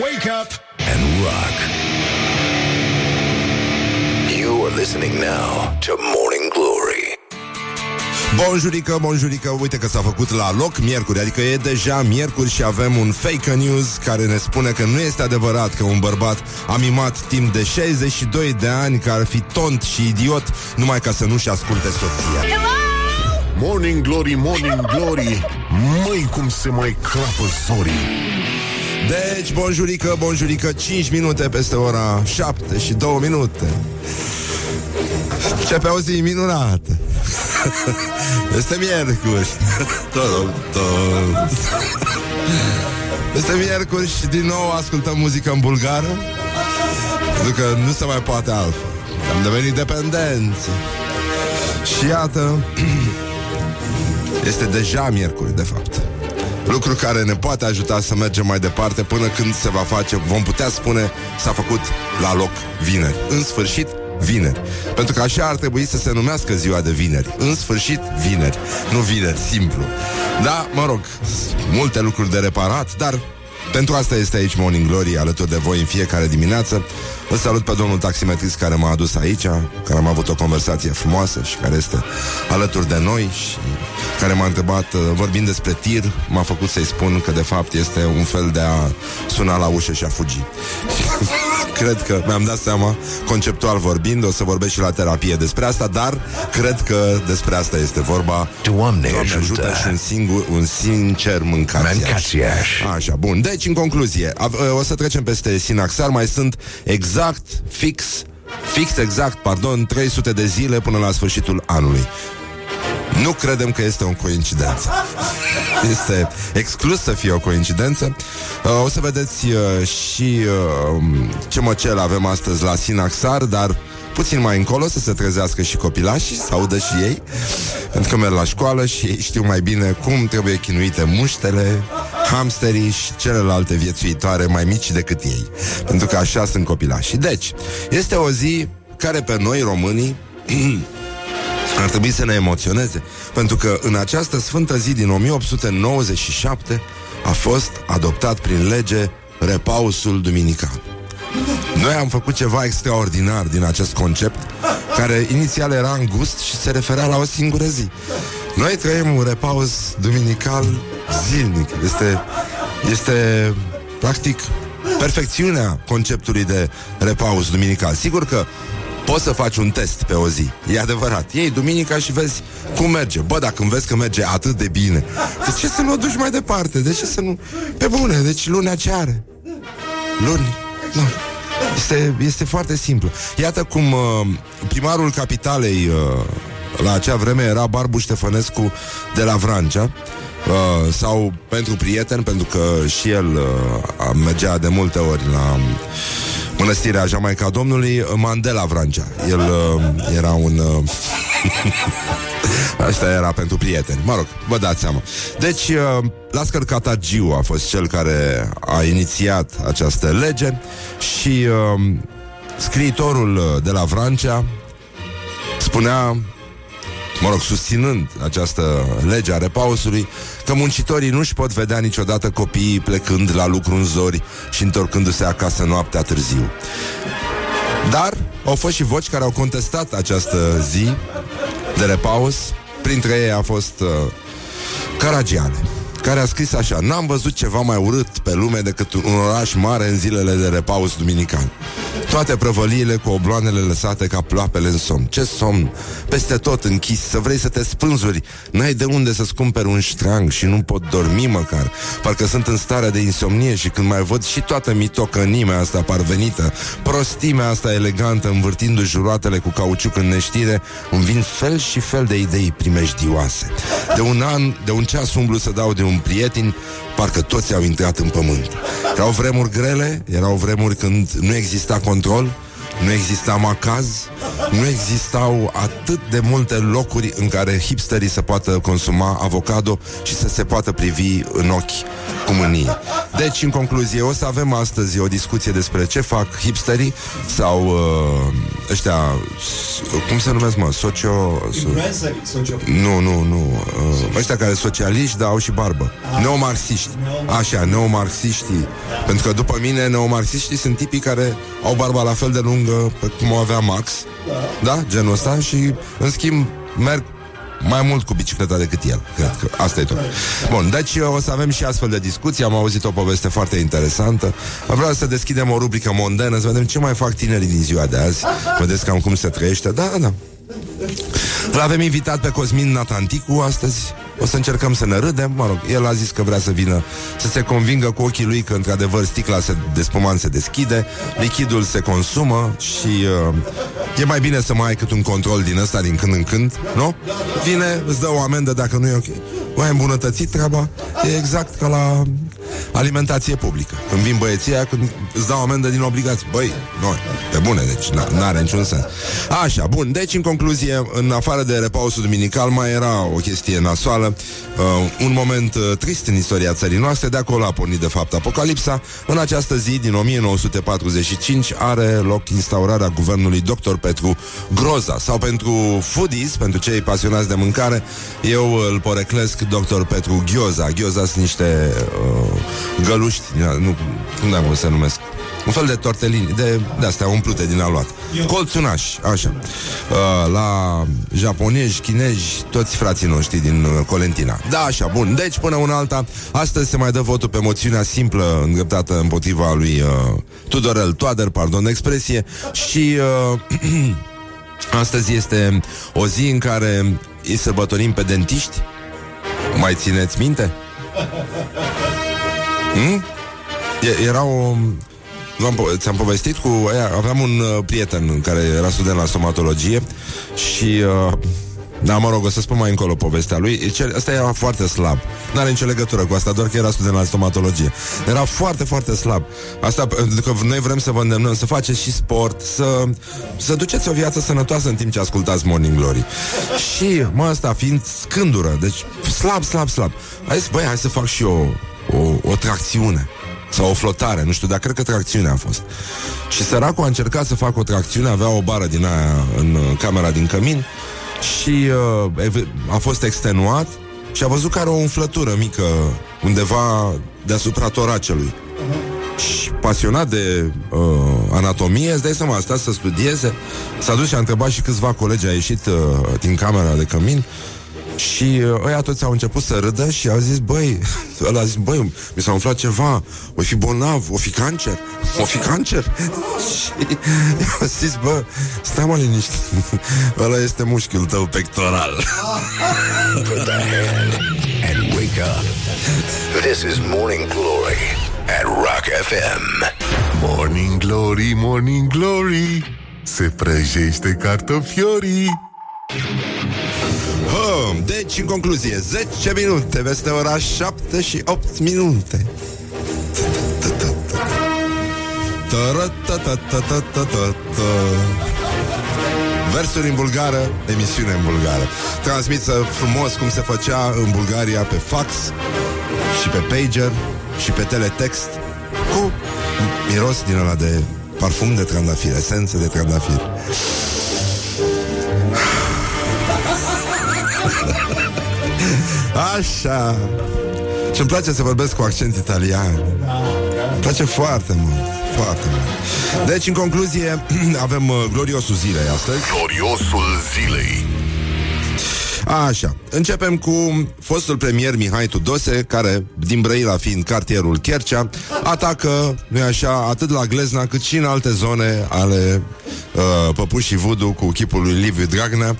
Wake up and rock. You are listening now to Morning Glory. Bonjurică, bonjurică, uite că s-a făcut la loc miercuri, adică e deja miercuri și avem un fake news care ne spune că nu este adevărat că un bărbat a mimat timp de 62 de ani că ar fi tont și idiot numai ca să nu-și asculte soția. Morning Glory, Morning Glory Măi cum se mai crapă zorii Deci, bonjurică, bonjurică, 5 minute peste ora 7 și 2 minute. Începe o zi minunată. Este miercuri. Tot, tot. Este miercuri și din nou ascultăm muzică în bulgară. Pentru că nu se mai poate altfel. Am devenit dependenți. Și iată, este deja miercuri, de fapt. Lucru care ne poate ajuta să mergem mai departe până când se va face, vom putea spune, s-a făcut la loc vineri. În sfârșit, vineri. Pentru că așa ar trebui să se numească ziua de vineri. În sfârșit, vineri. Nu vineri, simplu. Da, mă rog, multe lucruri de reparat, dar pentru asta este aici Morning Glory alături de voi în fiecare dimineață. Îl salut pe domnul taximetrist care m-a adus aici, care am avut o conversație frumoasă și care este alături de noi și care m-a întrebat, uh, vorbind despre tir, m-a făcut să-i spun că de fapt este un fel de a suna la ușă și a fugi. cred că mi-am dat seama, conceptual vorbind, o să vorbesc și la terapie despre asta, dar cred că despre asta este vorba. Doamne, Doamne ajută ajută. și un singur, un sincer mâncațiaș. Mâncațiaș. Așa, bun. Deci, în concluzie, av- o să trecem peste Sinaxar, mai sunt exact, fix, fix exact, pardon, 300 de zile până la sfârșitul anului. Nu credem că este o coincidență. Este exclus să fie o coincidență. Uh, o să vedeți uh, și uh, ce măcel avem astăzi la Sinaxar, dar puțin mai încolo să se trezească și copilașii, să audă și ei, pentru că merg la școală și ei știu mai bine cum trebuie chinuite muștele, hamsterii și celelalte viețuitoare mai mici decât ei. Pentru că așa sunt copilașii. Deci, este o zi care pe noi românii ar trebui să ne emoționeze, pentru că în această sfântă zi din 1897 a fost adoptat prin lege repausul duminical. Noi am făcut ceva extraordinar din acest concept, care inițial era îngust și se referea la o singură zi. Noi trăim un repaus duminical zilnic. Este, este practic perfecțiunea conceptului de repaus duminical. Sigur că Poți să faci un test pe o zi E adevărat Iei duminica și vezi cum merge Bă, dacă îmi vezi că merge atât de bine De ce să nu o duci mai departe? De ce să nu... Pe bune, deci lunea ce are? Luni? Nu. Este, este foarte simplu Iată cum uh, primarul capitalei uh, La acea vreme era Barbu Ștefănescu De la Vrancea Uh, sau pentru prieteni, pentru că și el uh, mergea de multe ori la Mănăstirea Jamaica Domnului, Mandela Vrancea. El uh, era un... Uh, Asta era pentru prieteni. Mă rog, vă dați seama. Deci, uh, Lascar Catagiu a fost cel care a inițiat această lege și uh, scriitorul uh, de la Vrancea spunea mă rog, susținând această lege a repausului, că muncitorii nu-și pot vedea niciodată copiii plecând la lucru în zori și întorcându-se acasă noaptea târziu. Dar au fost și voci care au contestat această zi de repaus. Printre ei a fost uh, Caragiale, care a scris așa N-am văzut ceva mai urât pe lume decât un oraș mare în zilele de repaus duminical. Toate prăvăliile cu obloanele lăsate ca ploapele în somn. Ce somn! Peste tot închis, să vrei să te spânzuri. N-ai de unde să-ți cumperi un ștrang și nu pot dormi măcar. Parcă sunt în stare de insomnie și când mai văd și toată mitocănimea asta parvenită, prostimea asta elegantă, învârtindu-și juroatele cu cauciuc în neștire, îmi vin fel și fel de idei primejdioase. De un an, de un ceas umblu să dau de un prieten, parcă toți au intrat în pământ. Erau vremuri grele, erau vremuri când nu exista control, nu exista macaz, nu existau atât de multe locuri în care hipsterii să poată consuma avocado și să se poată privi în ochi cu mânie. Deci, în concluzie, o să avem astăzi o discuție despre ce fac hipsterii sau uh, ăștia, cum se numesc, mă, socio... So, nu, nu, nu. Uh, ăștia care socialiști, dar au și barbă. Ah. Neomarxiști. Așa, neomarxiștii. Pentru că după mine, neomarxiștii sunt tipii care au barba la fel de lungă pe cum o avea Max. Da? da? Genul ăsta și, în schimb, merg mai mult cu bicicleta decât el. Cred că asta e tot. Bun, deci o să avem și astfel de discuții. Am auzit o poveste foarte interesantă. Vreau să deschidem o rubrică mondenă, să vedem ce mai fac tinerii din ziua de azi. Vedeți cam cum se trăiește. Da, da. Îl avem invitat pe Cosmin Natanticu astăzi. O să încercăm să ne râdem. Mă rog, el a zis că vrea să vină să se convingă cu ochii lui că, într-adevăr, sticla se, de spumant se deschide, lichidul se consumă și uh, e mai bine să mai ai cât un control din ăsta din când în când, nu? Vine, îți dă o amendă dacă nu e ok. Mai îmbunătățit treaba. E exact ca la alimentație publică. Când vin băieții când îți dau amendă din obligație. Băi, noi, pe bune, deci n-are niciun sens. Așa, bun, deci în concluzie, în afară de repausul duminical, mai era o chestie nasoală, uh, un moment uh, trist în istoria țării noastre, de acolo a pornit de fapt apocalipsa. În această zi, din 1945, are loc instaurarea guvernului Dr. Petru Groza, sau pentru foodies, pentru cei pasionați de mâncare, eu îl poreclesc Dr. Petru Ghioza. Ghioza sunt niște uh, găluști, nu, cum se numesc, un fel de tortelini, de, de astea umplute din aluat. Colțunaș, așa. Uh, la japonezi, chinezi, toți frații noștri din uh, Colentina. Da, așa, bun. Deci, până una alta, astăzi se mai dă votul pe moțiunea simplă îndreptată împotriva lui uh, Tudorel Toader, pardon, expresie, și uh, astăzi este o zi în care îi sărbătorim pe dentiști. Mai țineți minte? Hmm? E, era o... am ți-am povestit cu aia, aveam un uh, prieten care era student la stomatologie și uh, da, mă rog, o să spun mai încolo povestea lui. Asta era foarte slab. Nu are nicio legătură cu asta, doar că era student la stomatologie. Era foarte, foarte slab. Asta pentru că noi vrem să vă îndemnăm să faceți și sport, să, să duceți o viață sănătoasă în timp ce ascultați Morning Glory. Și, mă, asta fiind scândură, deci slab, slab, slab. Hai zis, băi, hai să fac și eu o, o tracțiune sau o flotare, nu știu, dar cred că tracțiune a fost. Și săracul a încercat să facă o tracțiune, avea o bară din aia în uh, camera din cămin și uh, a fost extenuat și a văzut că are o umflătură mică undeva deasupra toracelui. Și pasionat de uh, anatomie, îți dai seama, a stat să studieze, s-a dus și a întrebat și câțiva colegi a ieșit uh, din camera de cămin și uh, ăia toți au început să râdă și au zis, băi, ăla a zis, băi, mi s-a umflat ceva, o fi bolnav, o fi cancer, o fi cancer. și au zis, bă, stai mă liniște, ăla este mușchiul tău pectoral. Put the hand and wake up. This is Morning Glory at Rock FM. Morning Glory, Morning Glory, se prăjește cartofiorii. Deci, în concluzie, 10 minute peste ora 7 și 8 minute. Versuri în bulgară, emisiune în bulgară Transmisă frumos cum se făcea în Bulgaria pe fax Și pe pager Și pe teletext Cu miros din ăla de parfum de trandafir Esență de trandafir Așa. Și-mi place să vorbesc cu accent italian. Îmi place foarte mult Foarte mult. Deci, în concluzie, avem uh, gloriosul zilei astăzi. Gloriosul zilei. Așa, începem cu fostul premier Mihai Tudose, care, din Brăila fiind cartierul Chercea, atacă, nu așa, atât la Glezna, cât și în alte zone ale uh, Păpușii Vudu cu chipul lui Liviu Dragnea.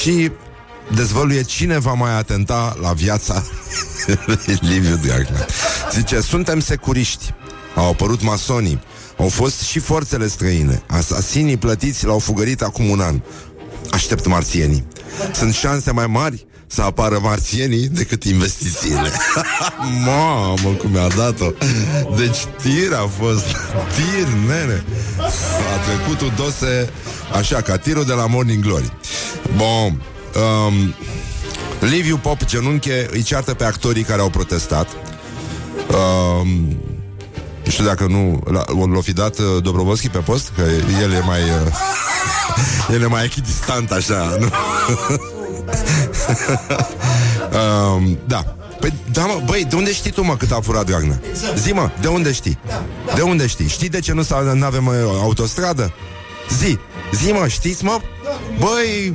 Și dezvăluie cine va mai atenta la viața Liviu Dragnea. Zice, suntem securiști. Au apărut masonii. Au fost și forțele străine. Asasinii plătiți l-au fugărit acum un an. Aștept marțienii. Sunt șanse mai mari să apară marțienii decât investițiile. Mamă, cum mi-a dat-o. Deci tir a fost. Tir, nene. A trecut dose așa, ca tirul de la Morning Glory. Bun. Um, Liviu Pop genunche îi ceartă pe actorii care au protestat. Um, nu știu dacă nu l-a fi dat uh, Dobrovolski pe post, că el e mai uh, el e mai echidistant așa, nu? um, da. Păi, da, mă, băi, de unde știi tu, mă, cât a furat Dragnea? Zi, mă, de unde știi? De unde știi? Știi de ce nu, nu avem uh, autostradă? Zi, zi, mă, știți, mă? Băi,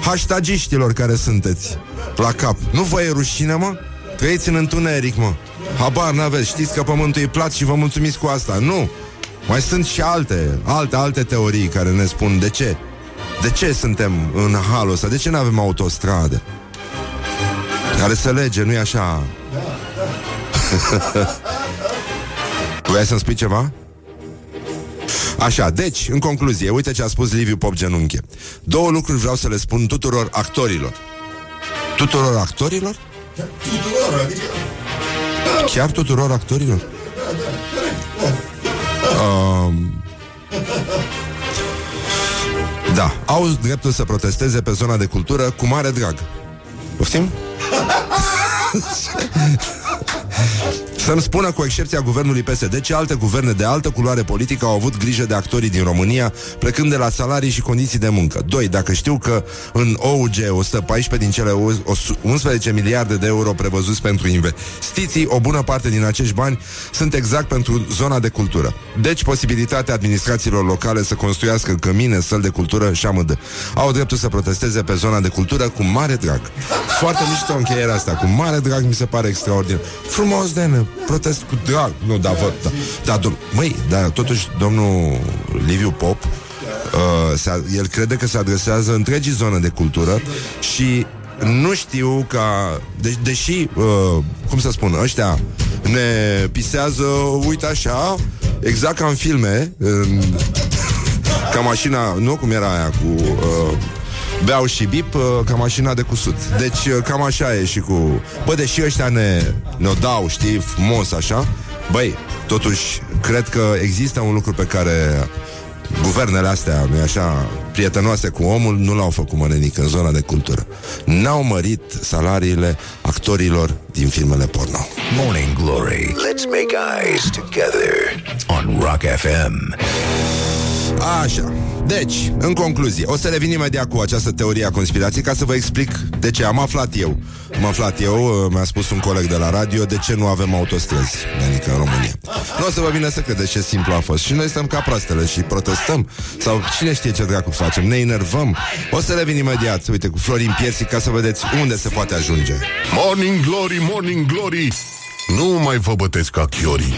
hashtagiștilor care sunteți la cap. Nu vă e rușine, mă? Trăiți în întuneric, mă. Habar n-aveți, știți că pământul e plat și vă mulțumiți cu asta. Nu! Mai sunt și alte, alte, alte teorii care ne spun de ce. De ce suntem în halul ăsta? De ce nu avem autostradă? Care să lege, nu-i așa? Vrei să-mi spui ceva? Așa, deci, în concluzie, uite ce a spus Liviu Pop Genunche. Două lucruri vreau să le spun tuturor actorilor. Tuturor actorilor? Tuturor, adică... Chiar tuturor actorilor? Um, da, au dreptul să protesteze pe zona de cultură cu mare drag. Poftim? Să-mi spună, cu excepția guvernului PSD, ce alte guverne de altă culoare politică au avut grijă de actorii din România, plecând de la salarii și condiții de muncă. 2. Dacă știu că în OUG 114 din cele 11 miliarde de euro prevăzuți pentru investiții, o bună parte din acești bani sunt exact pentru zona de cultură. Deci, posibilitatea administrațiilor locale să construiască cămine, săli de cultură și amândă. Au dreptul să protesteze pe zona de cultură cu mare drag. Foarte mișto încheierea asta, cu mare drag mi se pare extraordinar. Frumos, Dene, protest cu drag. Nu, da, vă, da, da, dom- măi, dar totuși domnul Liviu Pop uh, se, el crede că se adresează întregii zone de cultură și nu știu ca... De- deși, uh, cum să spun, ăștia ne pisează, uite așa, exact ca în filme, în, ca mașina, nu cum era aia cu... Uh, Beau și bip uh, ca mașina de cusut. Deci uh, cam așa e și cu Bă, deși ăștia ne, ne dau, știi, frumos așa Băi, totuși Cred că există un lucru pe care Guvernele astea, nu așa Prietenoase cu omul, nu l-au făcut mănenic În zona de cultură. N-au mărit salariile actorilor Din filmele porno. Morning Glory. Let's make eyes together On Rock FM Așa. Deci, în concluzie, o să revin imediat cu această teorie a conspirației ca să vă explic de ce am aflat eu. Am aflat eu, uh, mi-a spus un coleg de la radio, de ce nu avem autostrăzi, adică în România. Nu o să vă vină să credeți ce simplu a fost. Și noi stăm ca proastele și protestăm. Sau cine știe ce dracu facem, ne enervăm. O să revin imediat, uite, cu Florin Piersi, ca să vedeți unde se poate ajunge. Morning Glory, Morning Glory Nu mai vă bătesc ca chiorii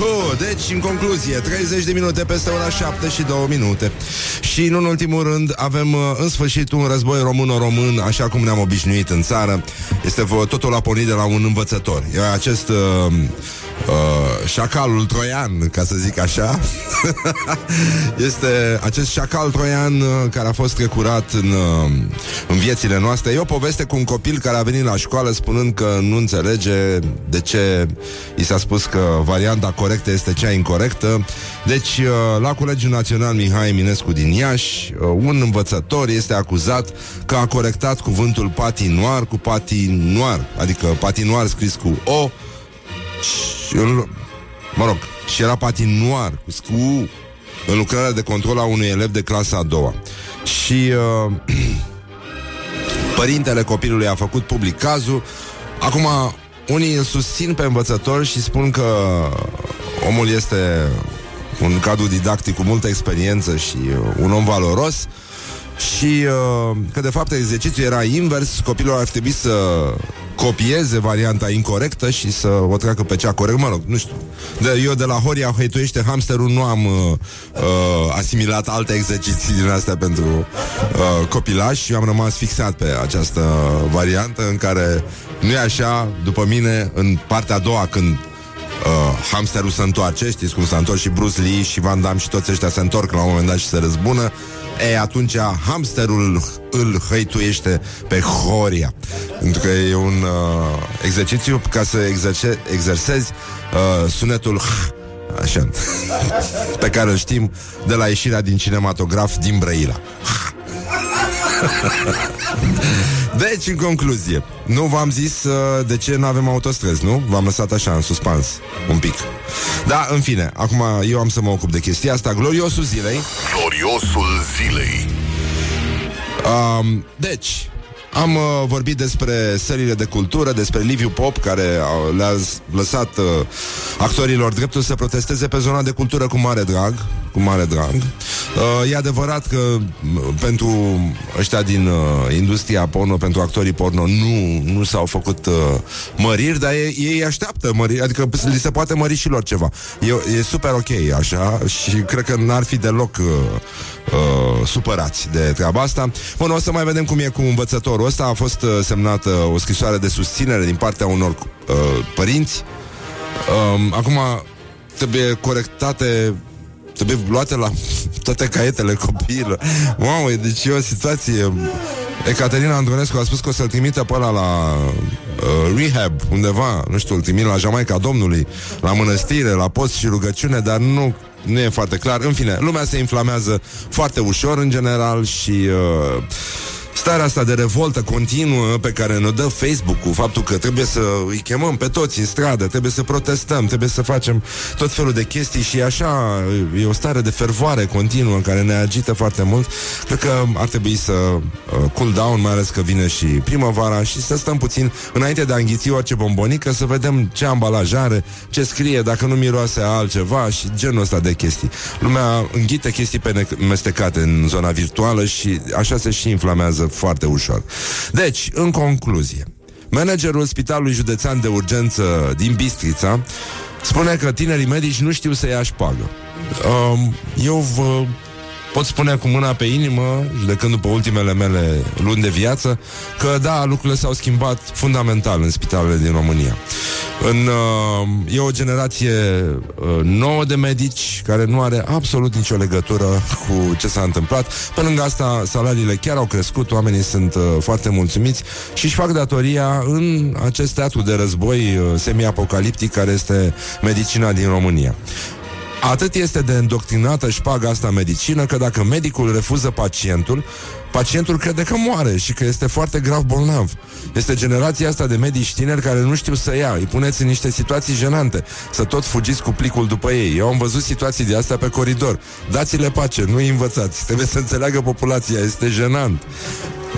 Uh, deci, în concluzie, 30 de minute peste ora 7 și 2 minute. Și, în ultimul rând, avem uh, în sfârșit un război român-român, așa cum ne-am obișnuit în țară. Este totul a pornit de la un învățător. Iar acest uh, uh, șacalul troian, ca să zic așa, este acest șacal troian uh, care a fost trecurat în, uh, în viețile noastre. E o poveste cu un copil care a venit la școală spunând că nu înțelege de ce i s-a spus că varianta corectă este cea incorrectă. Deci, uh, la Colegiul Național Mihai Eminescu din Iași, uh, un învățător este acuzat că a corectat cuvântul patinoar cu patinoar, adică patinoar scris cu O și în, mă rog, și era patinoar cu cu în lucrarea de control a unui elev de clasa a doua. Și uh, părintele copilului a făcut public cazul. Acum, unii îl susțin pe învățător și spun că omul este un cadru didactic cu multă experiență și uh, un om valoros și uh, că de fapt exercițiul era invers, copilul ar trebui să copieze varianta incorrectă și să o treacă pe cea corectă. Mă rog, nu știu. De, eu de la Horia hăituiește hamsterul nu am uh, uh, asimilat alte exerciții din astea pentru uh, copilași și am rămas fixat pe această variantă în care nu e așa, după mine, în partea a doua, când uh, hamsterul se întoarce, știți cum s-a întors și Bruce Lee și Van Damme și toți ăștia se întorc la un moment dat și se răzbună, e, atunci hamsterul îl hăituiește pe Horia. Pentru că e un uh, exercițiu ca să exerce, exersezi uh, sunetul H, așa, pe care îl știm de la ieșirea din cinematograf din Brăila. Deci, în concluzie, nu v-am zis uh, de ce nu avem autostrăzi, nu? V-am lăsat așa, în suspans, un pic. Da, în fine, acum eu am să mă ocup de chestia asta. Gloriosul zilei. Gloriosul zilei. Um, deci, am uh, vorbit despre sările de cultură, despre Liviu Pop, care uh, le-a lăsat uh, actorilor dreptul să protesteze pe zona de cultură cu mare drag. Cu mare drag. Uh, e adevărat că uh, pentru ăștia din uh, industria porno, pentru actorii porno, nu, nu s-au făcut uh, măriri, dar ei, ei așteaptă măriri, adică li se poate mări și lor ceva. E, e super ok așa și cred că n-ar fi deloc... Uh, uh, supărați de treaba asta. Bun, o să mai vedem cum e cu învățătorul ăsta. A fost uh, semnată o scrisoare de susținere din partea unor uh, părinți. Uh, acum trebuie corectate trebuie luate la toate caietele copiilor. Mamă, deci e o situație... Ecaterina Andronescu a spus că o să-l trimită pe ăla la uh, rehab undeva, nu știu, îl trimit la Jamaica Domnului, la mănăstire, la post și rugăciune, dar nu nu e foarte clar. În fine, lumea se inflamează foarte ușor în general și uh, starea asta de revoltă continuă pe care ne dă Facebook-ul, faptul că trebuie să îi chemăm pe toți în stradă, trebuie să protestăm, trebuie să facem tot felul de chestii și așa e o stare de fervoare continuă care ne agită foarte mult. Cred că ar trebui să uh, cool down, mai ales că vine și primăvara și să stăm puțin înainte de a înghiți orice bombonică, să vedem ce ambalaj are, ce scrie, dacă nu miroase altceva și genul ăsta de chestii. Lumea înghite chestii mestecate în zona virtuală și așa se și inflamează foarte ușor. Deci, în concluzie, managerul Spitalului Județean de Urgență din Bistrița spune că tinerii medici nu știu să ia șpagă. Um, eu vă pot spune cu mâna pe inimă, judecând după ultimele mele luni de viață, că da, lucrurile s-au schimbat fundamental în spitalele din România. În, uh, e o generație uh, nouă de medici care nu are absolut nicio legătură cu ce s-a întâmplat. Pe lângă asta, salariile chiar au crescut, oamenii sunt uh, foarte mulțumiți și își fac datoria în acest teatru de război uh, semi-apocaliptic care este medicina din România. Atât este de îndoctrinată șpaga asta medicină că dacă medicul refuză pacientul, pacientul crede că moare și că este foarte grav bolnav. Este generația asta de medici tineri care nu știu să ia. Îi puneți în niște situații jenante, să tot fugiți cu plicul după ei. Eu am văzut situații de astea pe coridor. Dați-le pace, nu îi învățați. Trebuie să înțeleagă populația, este jenant.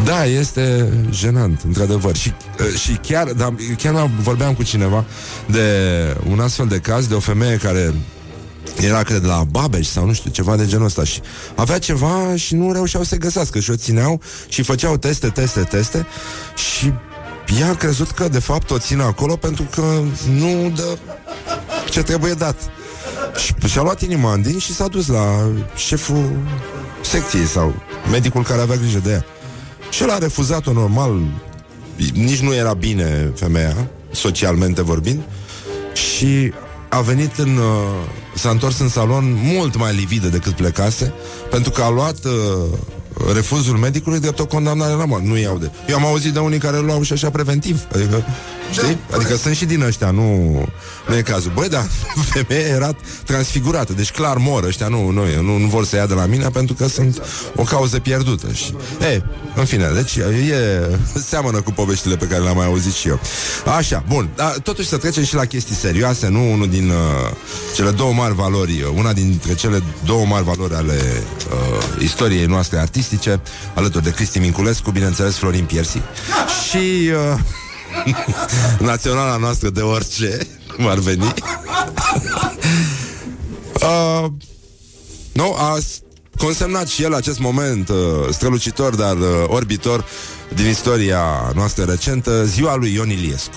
Da, este jenant, într-adevăr. Și, uh, și chiar, da, chiar vorbeam cu cineva de un astfel de caz, de o femeie care era, cred, la Babeș sau nu știu, ceva de genul ăsta și avea ceva și nu reușeau să găsească și o țineau și făceau teste, teste, teste și ea a crezut că de fapt o ține acolo pentru că nu dă ce trebuie dat. Și și-a luat inima în din și s-a dus la șeful secției sau medicul care avea grijă de ea. Și el a refuzat-o normal, nici nu era bine femeia, socialmente vorbind, și a venit în... Uh, s-a întors în salon mult mai lividă decât plecase, pentru că a luat uh, refuzul medicului drept o condamnare la moarte. Nu iau de... Eu am auzit de unii care luau și așa preventiv. Adică, știi? Da, adică sunt și din ăștia, nu, nu e cazul. Băi, da, femeia era transfigurată, deci clar mor ăștia, nu, nu, nu, nu vor să ia de la mine pentru că sunt o cauză pierdută. Și, e, în fine, deci e, seamănă cu poveștile pe care le-am mai auzit și eu. Așa, bun, dar totuși să trecem și la chestii serioase, nu unul din uh, cele două mari valori, una dintre cele două mari valori ale uh, istoriei noastre artistice, artistice, alături de Cristi Minculescu, bineînțeles Florin Piersi și uh, naționala noastră de orice, cum ar veni. uh, nu, a consemnat și el acest moment uh, strălucitor, dar uh, orbitor din istoria noastră recentă, ziua lui Ion Iliescu.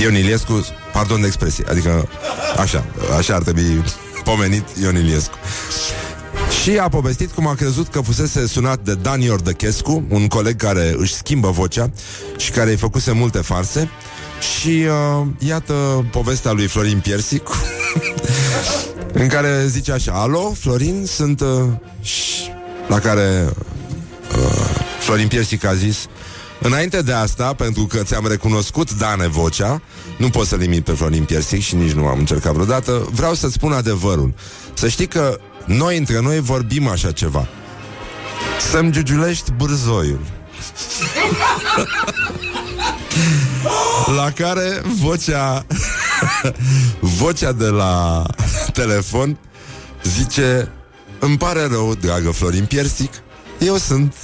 Ion Iliescu, pardon de expresie, adică așa, așa ar trebui pomenit Ion Iliescu. Și a povestit cum a crezut că fusese sunat de Dani Ordăchescu, un coleg care își schimbă vocea și care îi făcuse multe farse. Și uh, iată povestea lui Florin Piersic În care zice așa Alo, Florin, sunt uh, La care uh, Florin Piersic a zis Înainte de asta, pentru că ți-am recunoscut, Dane, vocea Nu pot să limit pe Florin Piersic Și nici nu am încercat vreodată Vreau să-ți spun adevărul. Să știi că noi între noi vorbim așa ceva. Să-mi giugiulești bârzoiul. La care vocea Vocea de la telefon Zice Îmi pare rău, dragă Florin Piersic Eu sunt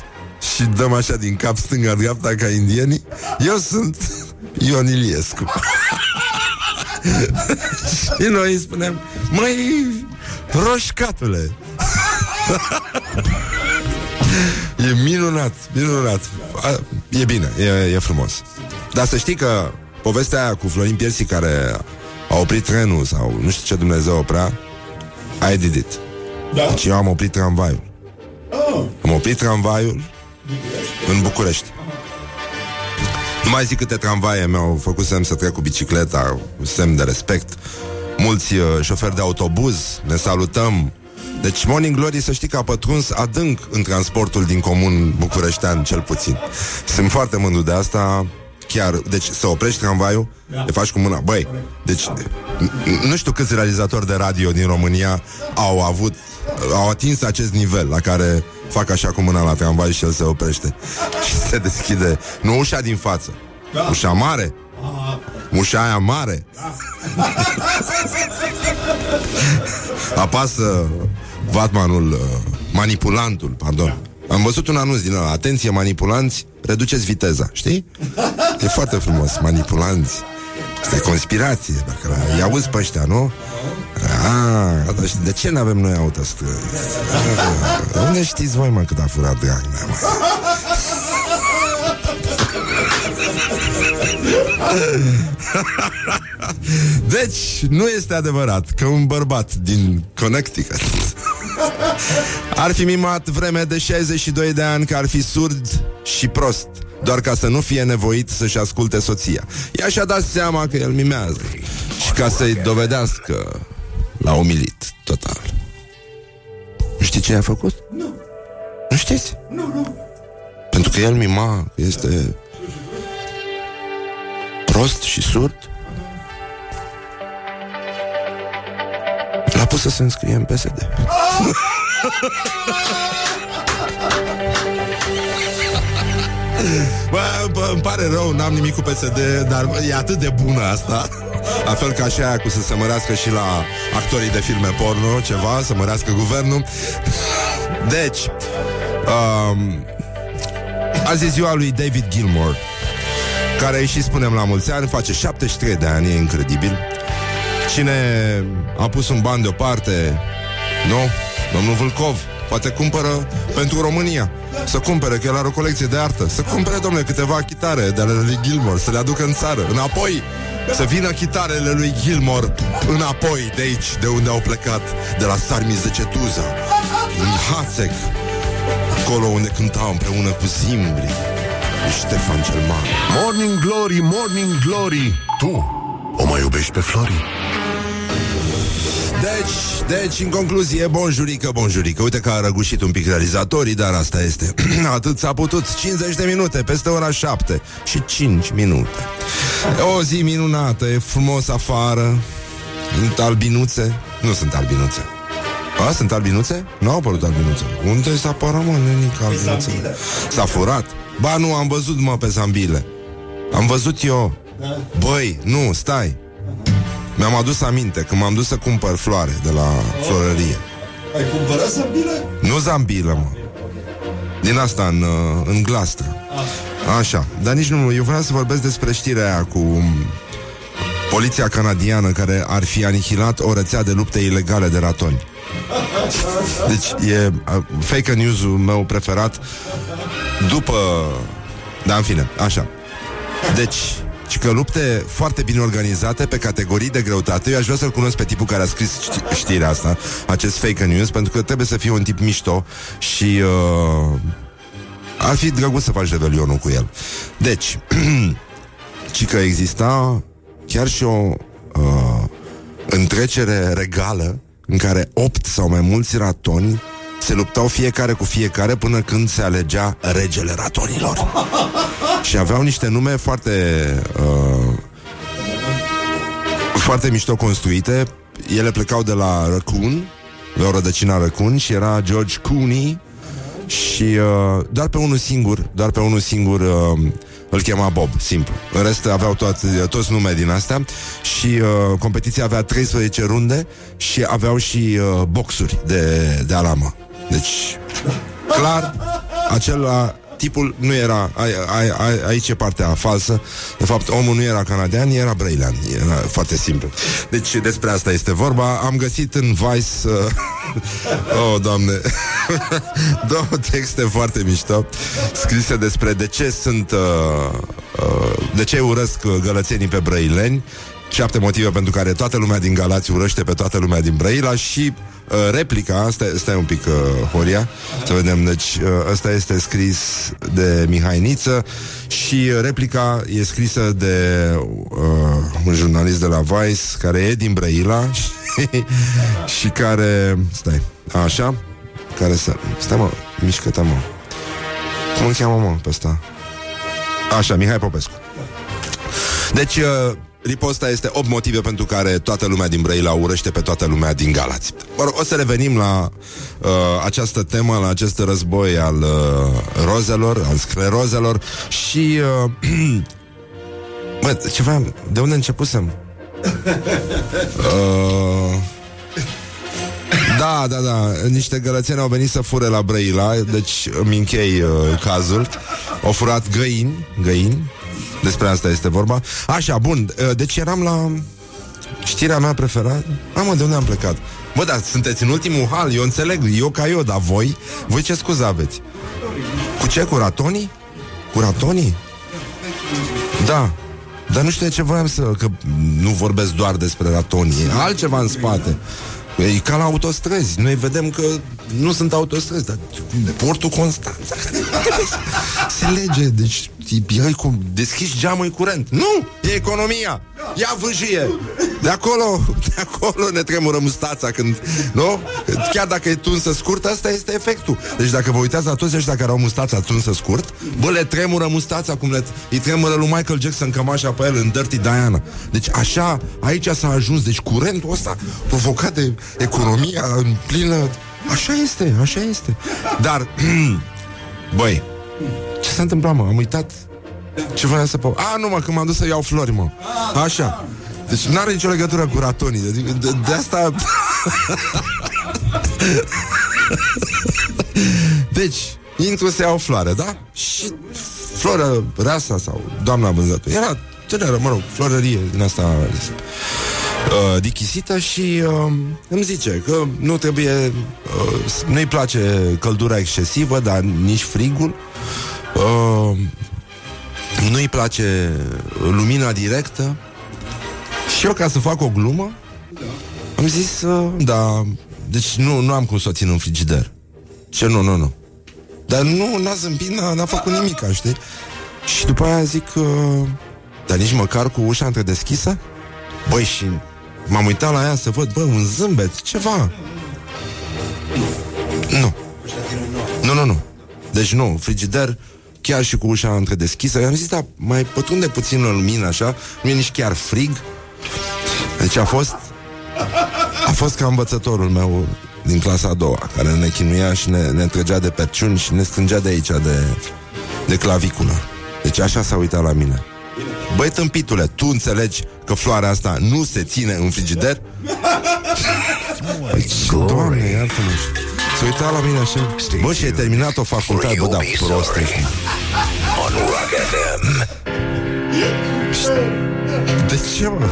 Și dăm așa din cap stânga-dreapta ca indienii Eu sunt Ion Iliescu. Și noi îi spunem Măi, roșcatule. E minunat, minunat. A, E bine, e, e frumos. Dar să știi că povestea aia cu Florin Piersi Care a oprit trenul Sau nu știu ce Dumnezeu oprea I did it. Da? Deci eu am oprit tramvaiul. Oh. Am oprit tramvaiul În București. Nu mai zic câte tramvaie mi-au făcut semn să trec cu bicicleta Semn de respect Mulți uh, șoferi de autobuz Ne salutăm deci Morning Glory să știi că a pătruns adânc în transportul din comun bucureștean, cel puțin. Sunt foarte mândru de asta. Chiar, deci să oprești tramvaiul, da. le faci cu mâna. Băi, deci nu știu câți realizatori de radio din România au avut, au atins acest nivel la care fac așa cu mâna la tramvai și el se oprește. Și se deschide, nu ușa din față, da. ușa mare. Ușa aia mare. Da. Apasă Vatmanul, uh, manipulantul, pardon. Am văzut un anunț din ăla. Atenție, manipulanți, reduceți viteza, știi? E foarte frumos, manipulanți. Este conspirație, dacă îi auzi pe ăștia, nu? Ah, de ce nu avem noi autostrăzi? Ah, unde știți voi, mă, cât a furat Dragnea, mă? Deci, nu este adevărat că un bărbat din Connecticut ar fi mimat vreme de 62 de ani că ar fi surd și prost doar ca să nu fie nevoit să-și asculte soția. Ea și-a dat seama că el mimează și ca să-i dovedească l-a umilit total. Nu știi ce a făcut? Nu. Nu știți? Nu, nu. Pentru că el mima este prost și surd. L-a pus să se înscrie în PSD. Bă, bă, îmi pare rău, n-am nimic cu PSD, dar e atât de bună asta. La fel ca și aia cu să se mărească și la actorii de filme porno, ceva, să mărească guvernul. Deci, um, azi e ziua lui David Gilmore, care și spunem la mulți ani, face 73 de ani, e incredibil. Cine a pus un ban deoparte, nu? Domnul Vâlcov, poate cumpără pentru România. Să cumpere, că el are o colecție de artă. Să cumpere, domnule, câteva chitare de ale lui Gilmore, să le aducă în țară, înapoi. Să vină chitarele lui Gilmore înapoi de aici, de unde au plecat, de la Sarmiz de Cetuza, în Hațec, acolo unde cântau împreună cu Zimbri. Ștefan cel Mare. Morning Glory, Morning Glory, tu o mai iubești pe Flori? Deci, deci, în concluzie, bonjurică, bonjurică Uite că a răgușit un pic realizatorii Dar asta este Atât s-a putut 50 de minute, peste ora 7 Și 5 minute O zi minunată, e frumos afară Sunt albinuțe Nu sunt albinuțe a, sunt albinuțe? Nu au apărut albinuțe Unde s-a apărut, mă, nenic, albinuțe? S-a furat? Ba nu, am văzut, mă, pe zambile Am văzut eu da. Băi, nu, stai mi-am adus aminte când m-am dus să cumpăr floare de la florărie. Ai cumpărat zambile? Nu zambilă, mă. Din asta în, uh, în glastră. Ah. Așa. Dar nici nu, eu vreau să vorbesc despre știrea aia cu um, poliția canadiană care ar fi anihilat o rețea de lupte ilegale de ratoni. Deci e uh, fake news-ul meu preferat după... Da, în fine, așa. Deci, și că lupte foarte bine organizate pe categorii de greutate. Eu aș vrea să-l cunosc pe tipul care a scris știrea asta, acest fake news, pentru că trebuie să fie un tip mișto și uh, ar fi drăguț să faci revelionul cu el. Deci, ci că exista chiar și o uh, întrecere regală în care opt sau mai mulți ratoni se luptau fiecare cu fiecare până când se alegea regele ratonilor. și aveau niște nume foarte uh, foarte mișto construite. Ele plecau de la Raccoon, aveau rădăcina Raccoon și era George Cooney și uh, doar pe unul singur, doar pe unul singur uh, îl chema Bob, simplu. În rest aveau toate, toți nume din astea și uh, competiția avea 13 runde și aveau și uh, boxuri de, de alamă. Deci, clar, acela tipul nu era a, a, a, Aici e partea falsă. De fapt, omul nu era canadian, era brailean Era foarte simplu. Deci despre asta este vorba. Am găsit în Vice uh, Oh, doamne Două texte foarte mișto Scrise despre de ce sunt uh, uh, De ce urăsc gălățenii pe brăileni Șapte motive pentru care toată lumea din Galați urăște pe toată lumea din Brăila și uh, replica, stai, stai un pic, uh, Horia, să vedem, deci uh, ăsta este scris de Mihai Niță și replica e scrisă de uh, un jurnalist de la Vice care e din Brăila și, și care, stai, așa, care să, stai mă, mișcă-te mă, cum îl cheamă mă pe ăsta? Așa, Mihai Popescu. Deci, uh, Riposta este 8 motive pentru care toată lumea din Brăila urăște pe toată lumea din Galați. O să revenim la uh, această temă, la acest război al uh, rozelor, al sclerozelor și... Uh, bă, ceva, de unde începusem? Uh, da, da, da, niște gălățeni au venit să fure la Brăila, deci îmi închei uh, cazul. Au furat găini, găini, despre asta este vorba. Așa, bun, uh, deci eram la știrea mea preferată. Am de unde am plecat? Bă, dar sunteți în ultimul hal, eu înțeleg, eu ca eu, dar voi, voi ce scuze aveți? Cu ce? Cu ratonii? Cu ratonii? Da. Dar nu știu de ce voiam să... Că nu vorbesc doar despre ratonii. E altceva în spate. E ca la autostrăzi. Noi vedem că nu sunt autostrăzi, dar portul Constanța se lege. Deci e cu deschiși geamul curent. Nu! E economia! Ia vâjie! De acolo, de acolo ne tremură mustața când, nu? Chiar dacă e tunsă scurt, asta este efectul. Deci dacă vă uitați la toți ăștia care au mustața tunsă scurt, bă, le tremură mustața cum le, îi tremură lui Michael Jackson cămașa pe el în Dirty Diana. Deci așa, aici s-a ajuns. Deci curentul ăsta provocat de economia în plină... Așa este, așa este. Dar, băi, ce s-a întâmplat, mă? Am uitat ce voiam să pau. A, nu, mă, când m-am dus să iau flori, mă. Așa. Deci nu are nicio legătură cu ratonii. De, de, de asta... deci, intru să iau floare, da? Și flora rasa sau doamna vânzătoare. Era tânără, mă rog, florărie din asta uh, dichisită și uh, îmi zice că nu trebuie, uh, nu-i place căldura excesivă, dar nici frigul. Uh, nu-i place lumina directă și eu ca să fac o glumă am zis, uh, da, deci nu, nu am cum să o țin în frigider. Ce nu, nu, nu. Dar nu, n-a zâmbit, n-a, n-a făcut nimic, știi? Și după aia zic, uh, dar nici măcar cu ușa întredeschisă? Băi, și m-am uitat la ea să văd, bă, un zâmbet, ceva. Nu. Nu, nu, nu. Deci nu, frigider, chiar și cu ușa întredeschisă. I-am zis, da, mai pătunde puțin la lumină, așa, nu e nici chiar frig. Deci a fost a fost ca învățătorul meu din clasa a doua, care ne chinuia și ne, ne întregea de perciuni și ne strângea de aici, de, de claviculă. Deci așa s-a uitat la mine. Băi, tâmpitule, tu înțelegi că floarea asta nu se ține în frigider? Deci, doamne, iartă-mă. Se uita la mine așa. Bă, și ai terminat o facultate, bă, da, prost ești. On Rock FM. De ce, mă?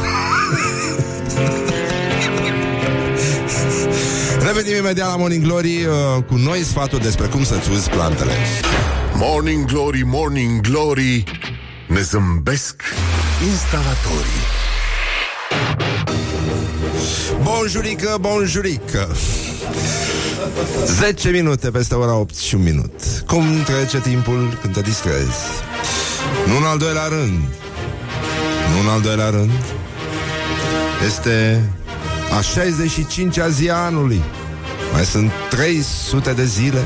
Revenim imediat la Morning Glory uh, cu noi sfaturi despre cum să-ți uzi plantele. Morning Glory, Morning Glory Ne zâmbesc instalatorii. Bonjurică, bonjurică. 10 minute peste ora 8 și un minut. Cum trece timpul când te distrezi? Nu în al doilea rând. Nu în al doilea rând, este a 65-a zi a anului. Mai sunt 300 de zile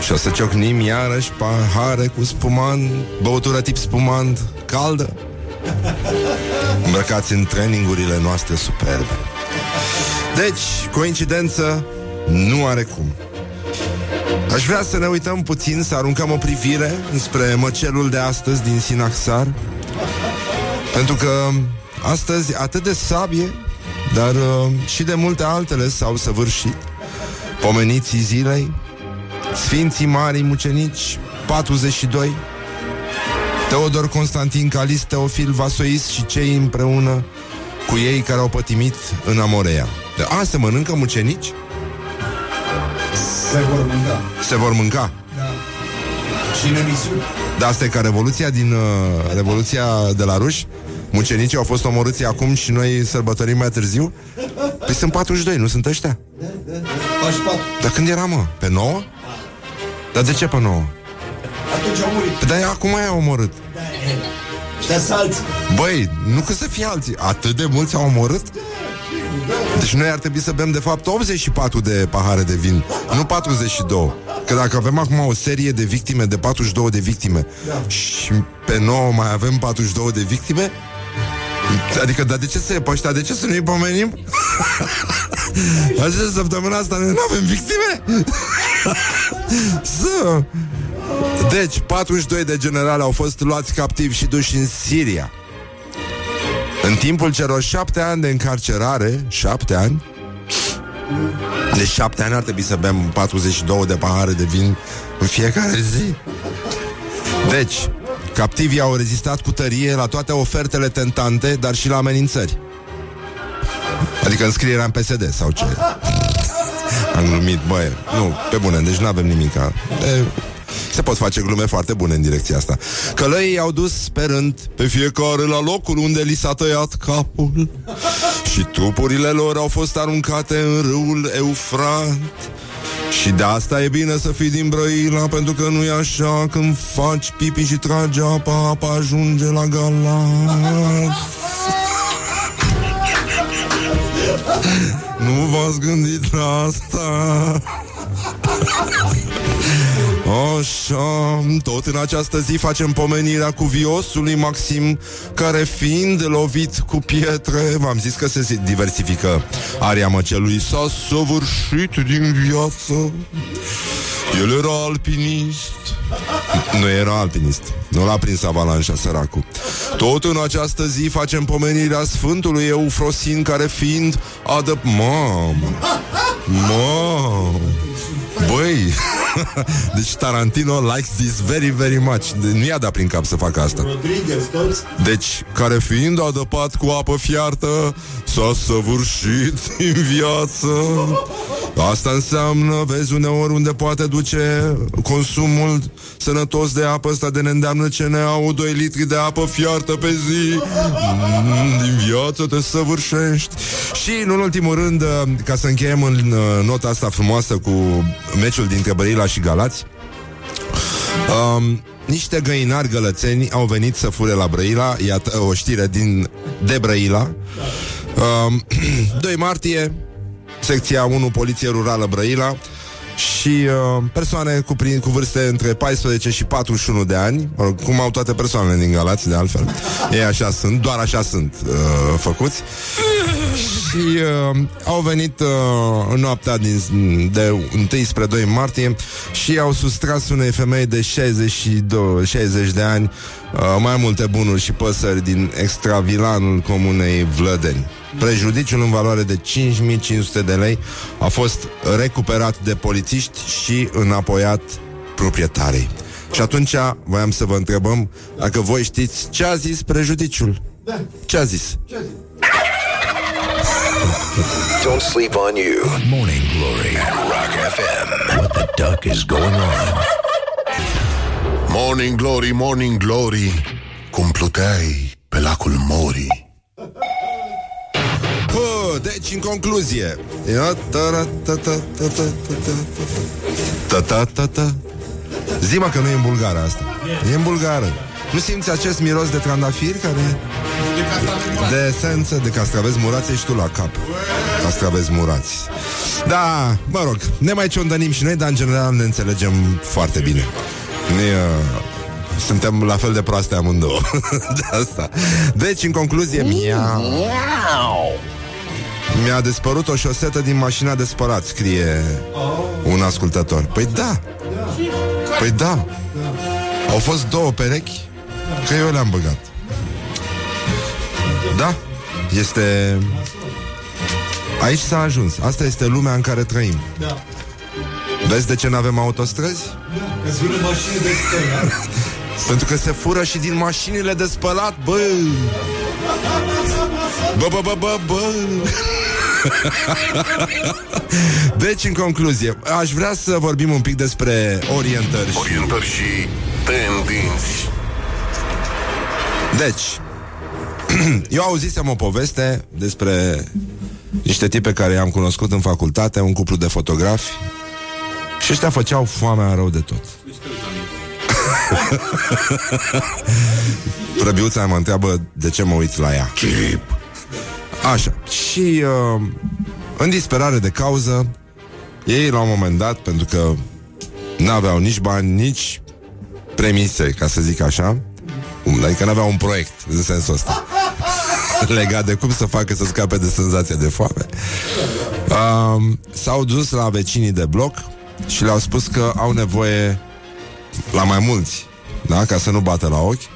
și o să ciocnim iarăși pahare cu spumant, băutură tip spumant, caldă. Îmbrăcați în trainingurile noastre superbe. Deci, coincidență nu are cum. Aș vrea să ne uităm puțin, să aruncăm o privire spre măcelul de astăzi din Sinaxar, pentru că astăzi atât de sabie, dar uh, și de multe altele s-au săvârșit. Pomeniții zilei, Sfinții Marii Mucenici, 42, Teodor Constantin Calis, Teofil Vasois și cei împreună cu ei care au pătimit în Amoreia. De a, se mănâncă mucenici? Se vor mânca. Se vor mânca. Da. Și în emisiune. Da, asta e ca Revoluția din uh, Revoluția de la ruși. Mucenicii au fost omorâți acum și noi sărbătorim mai târziu? Păi sunt 42, nu sunt ăștia? Faci patru. Dar când era, mă? Pe 9? Dar de ce pe 9? Atunci au murit. Păi dar acum i-au omorât. Ăștia sunt alții. Băi, nu că să fie alții. Atât de mulți au omorât? Deci noi ar trebui să bem de fapt 84 de pahare de vin, nu 42. Că dacă avem acum o serie de victime, de 42 de victime, Da. și pe 9 mai avem 42 de victime, Adică, dar de ce să pe ăștia, de ce să nu-i pomenim? Așa, săptămâna asta noi nu avem victime? să... Deci, 42 de generali au fost luați captivi și duși în Siria. În timpul celor șapte ani de încarcerare, șapte ani, de șapte ani ar trebui să bem 42 de pahare de vin în fiecare zi. Deci, captivii au rezistat cu tărie la toate ofertele tentante, dar și la amenințări. Adică înscrierea în PSD sau ce? Am glumit, băi, nu, pe bune, deci nu avem nimic. E, se pot face glume foarte bune în direcția asta. Călăii au dus sperând pe fiecare la locul unde li s-a tăiat capul și trupurile lor au fost aruncate în râul Eufrat. Și de asta e bine să fii din Brăila Pentru că nu e așa când faci pipi și tragi apa Apa ajunge la galat Nu v-ați gândit la asta Așa, tot în această zi facem pomenirea cu viosului Maxim, care fiind lovit cu pietre, v-am zis că se diversifică aria măcelui, s-a săvârșit din viață. El era alpinist. Nu era alpinist. Nu l-a prins avalanșa, săracul. Tot în această zi facem pomenirea Sfântului Eufrosin, care fiind adăp... Mamă! Mamă! Băi, deci Tarantino likes this very, very much. De- Nu i-a dat prin cap să facă asta. Rodriguez, toți. Deci, care fiind adăpat cu apă fiartă, s-a săvârșit în viață. Asta înseamnă, vezi, uneori unde poate duce consumul sănătos de apă ăsta de ne îndeamnă ce ne au 2 litri de apă fiartă pe zi. Mm, din viață te săvârșești. Și, în ultimul rând, ca să încheiem în uh, nota asta frumoasă cu meciul dintre Brăila și Galați, Um, niște găinari gălățeni au venit să fure la Brăila Iată o știre din de Brăila um, 2 martie Secția 1 Poliție Rurală Brăila și uh, persoane cu, prin, cu vârste între 14 și 41 de ani, mă rog, cum au toate persoanele din Galați, de altfel. Ei așa sunt, doar așa sunt uh, făcuți. Și uh, au venit uh, în noaptea din, de 1 spre 2 martie și au sustras unei femei de 62, 60 de ani uh, mai multe bunuri și păsări din extravilanul comunei Vlădeni. Prejudiciul în valoare de 5500 de lei a fost recuperat de polițiști și înapoiat proprietarei. Și atunci voiam să vă întrebăm dacă voi știți ce a zis prejudiciul. Ce a zis? Don't sleep on you. Morning Glory at Rock FM. What the duck is going on? Morning Glory, Morning Glory, cum pluteai pe lacul Mori. Oh, deci, în concluzie... Zi, mă, că nu e în bulgară asta. E în bulgară. Nu simți acest miros de trandafiri care... De esență, de castraveți murați, ești tu la cap. Castraveți murați. Da, mă rog, ne mai ciondănim și noi, dar în general ne înțelegem foarte bine. Ne, uh, suntem la fel de proaste amândouă. De asta. Deci, în concluzie, mia Mi-a despărut o șosetă din mașina de spălat Scrie un ascultător. Păi da. Păi da. Au fost două perechi Că eu le-am băgat Da Este Aici s-a ajuns Asta este lumea în care trăim Da. Vezi de ce nu avem autostrăzi? Că-ți vină mașini de spălat. Pentru că se fură și din mașinile de spălat, bă! Bă, bă, bă, bă, bă! Deci, în concluzie, aș vrea să vorbim un pic despre orientări. și- Orientări și tendinți. Deci, eu auzisem o poveste despre niște tipe care i-am cunoscut în facultate, un cuplu de fotografi, și ăștia făceau foamea rău de tot. Prăbiuța mă întreabă de ce mă uit la ea. Chip. Așa. Și uh, în disperare de cauză, ei la un moment dat, pentru că n-aveau nici bani, nici premise, ca să zic așa, um, adică n-aveau un proiect în sensul ăsta legat de cum să facă să scape de senzația de foame. Uh, s-au dus la vecinii de bloc și le-au spus că au nevoie la mai mulți, da, ca să nu bată la ochi,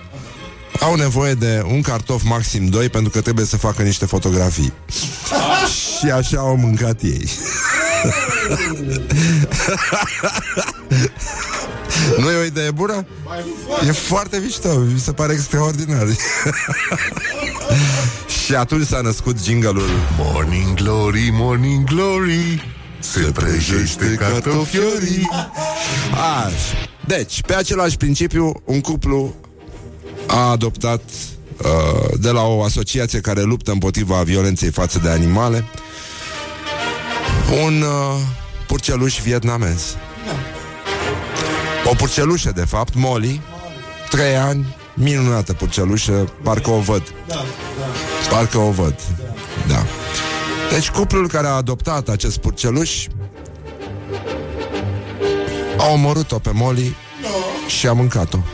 au nevoie de un cartof maxim 2 pentru că trebuie să facă niște fotografii. și așa au mâncat ei. nu e o idee bună? E foarte mișto, mi se pare extraordinar. și atunci s-a născut jingle-ul Morning glory, morning glory Se prăjește cartofiorii Așa. Deci, pe același principiu, un cuplu a adoptat uh, de la o asociație care luptă împotriva violenței față de animale un uh, purceluș vietnamez. O purcelușă, de fapt, Molly, trei ani, minunată purcelușă, parcă o văd. Parcă o văd. Da. Deci cuplul care a adoptat acest purceluș a omorât-o pe Molly și a mâncat-o.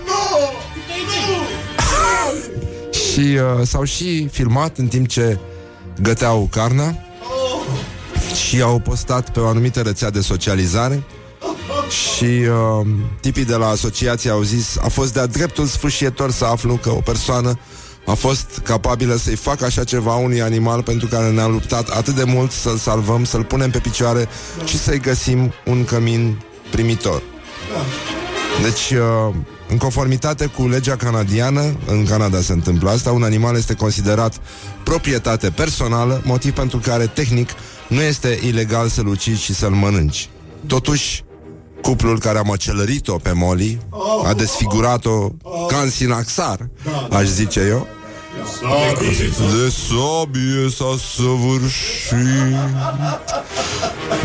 și uh, s-au și filmat în timp ce găteau carnea și au postat pe o anumită rețea de socializare și uh, tipii de la asociație au zis a fost de-a dreptul sfârșietor să aflu că o persoană a fost capabilă să-i facă așa ceva unui animal pentru care ne-am luptat atât de mult să-l salvăm, să-l punem pe picioare și să-i găsim un cămin primitor. Deci, uh, în conformitate cu legea canadiană, în Canada se întâmplă asta, un animal este considerat proprietate personală, motiv pentru care, tehnic, nu este ilegal să-l ucizi și să-l mănânci. Totuși, cuplul care a măcelărit-o pe Molly, a desfigurat-o ca în sinaxar, aș zice eu, de sabie s-a săvârșit.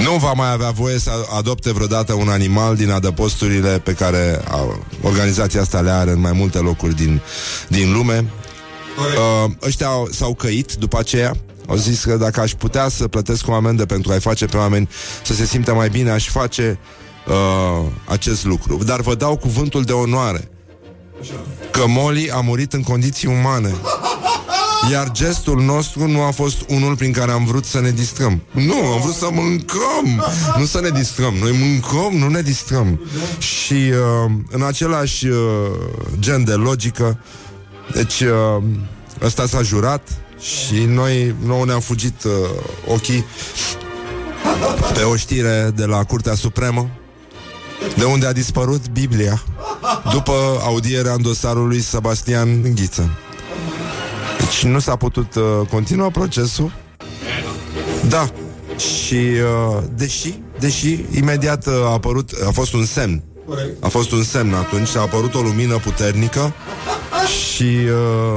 Nu va mai avea voie să adopte vreodată un animal din adăposturile pe care a, organizația asta le are în mai multe locuri din, din lume. Uh, Ăștia au, s-au căit după aceea. Au zis că dacă aș putea să plătesc o amendă pentru a-i face pe oameni să se simtă mai bine, aș face uh, acest lucru. Dar vă dau cuvântul de onoare că Molly a murit în condiții umane. Iar gestul nostru nu a fost unul prin care am vrut să ne distrăm. Nu, am vrut să mâncăm, nu să ne distrăm. Noi mâncăm, nu ne distrăm. Și uh, în același uh, gen de logică, deci uh, ăsta s-a jurat și noi nouă ne-am fugit uh, ochii pe o știre de la Curtea Supremă de unde a dispărut Biblia după audierea în dosarul lui Sebastian Ghiță. Deci nu s-a putut uh, continua procesul. Da. Și uh, deși, deși imediat uh, a apărut, a fost un semn. A fost un semn atunci, a apărut o lumină puternică și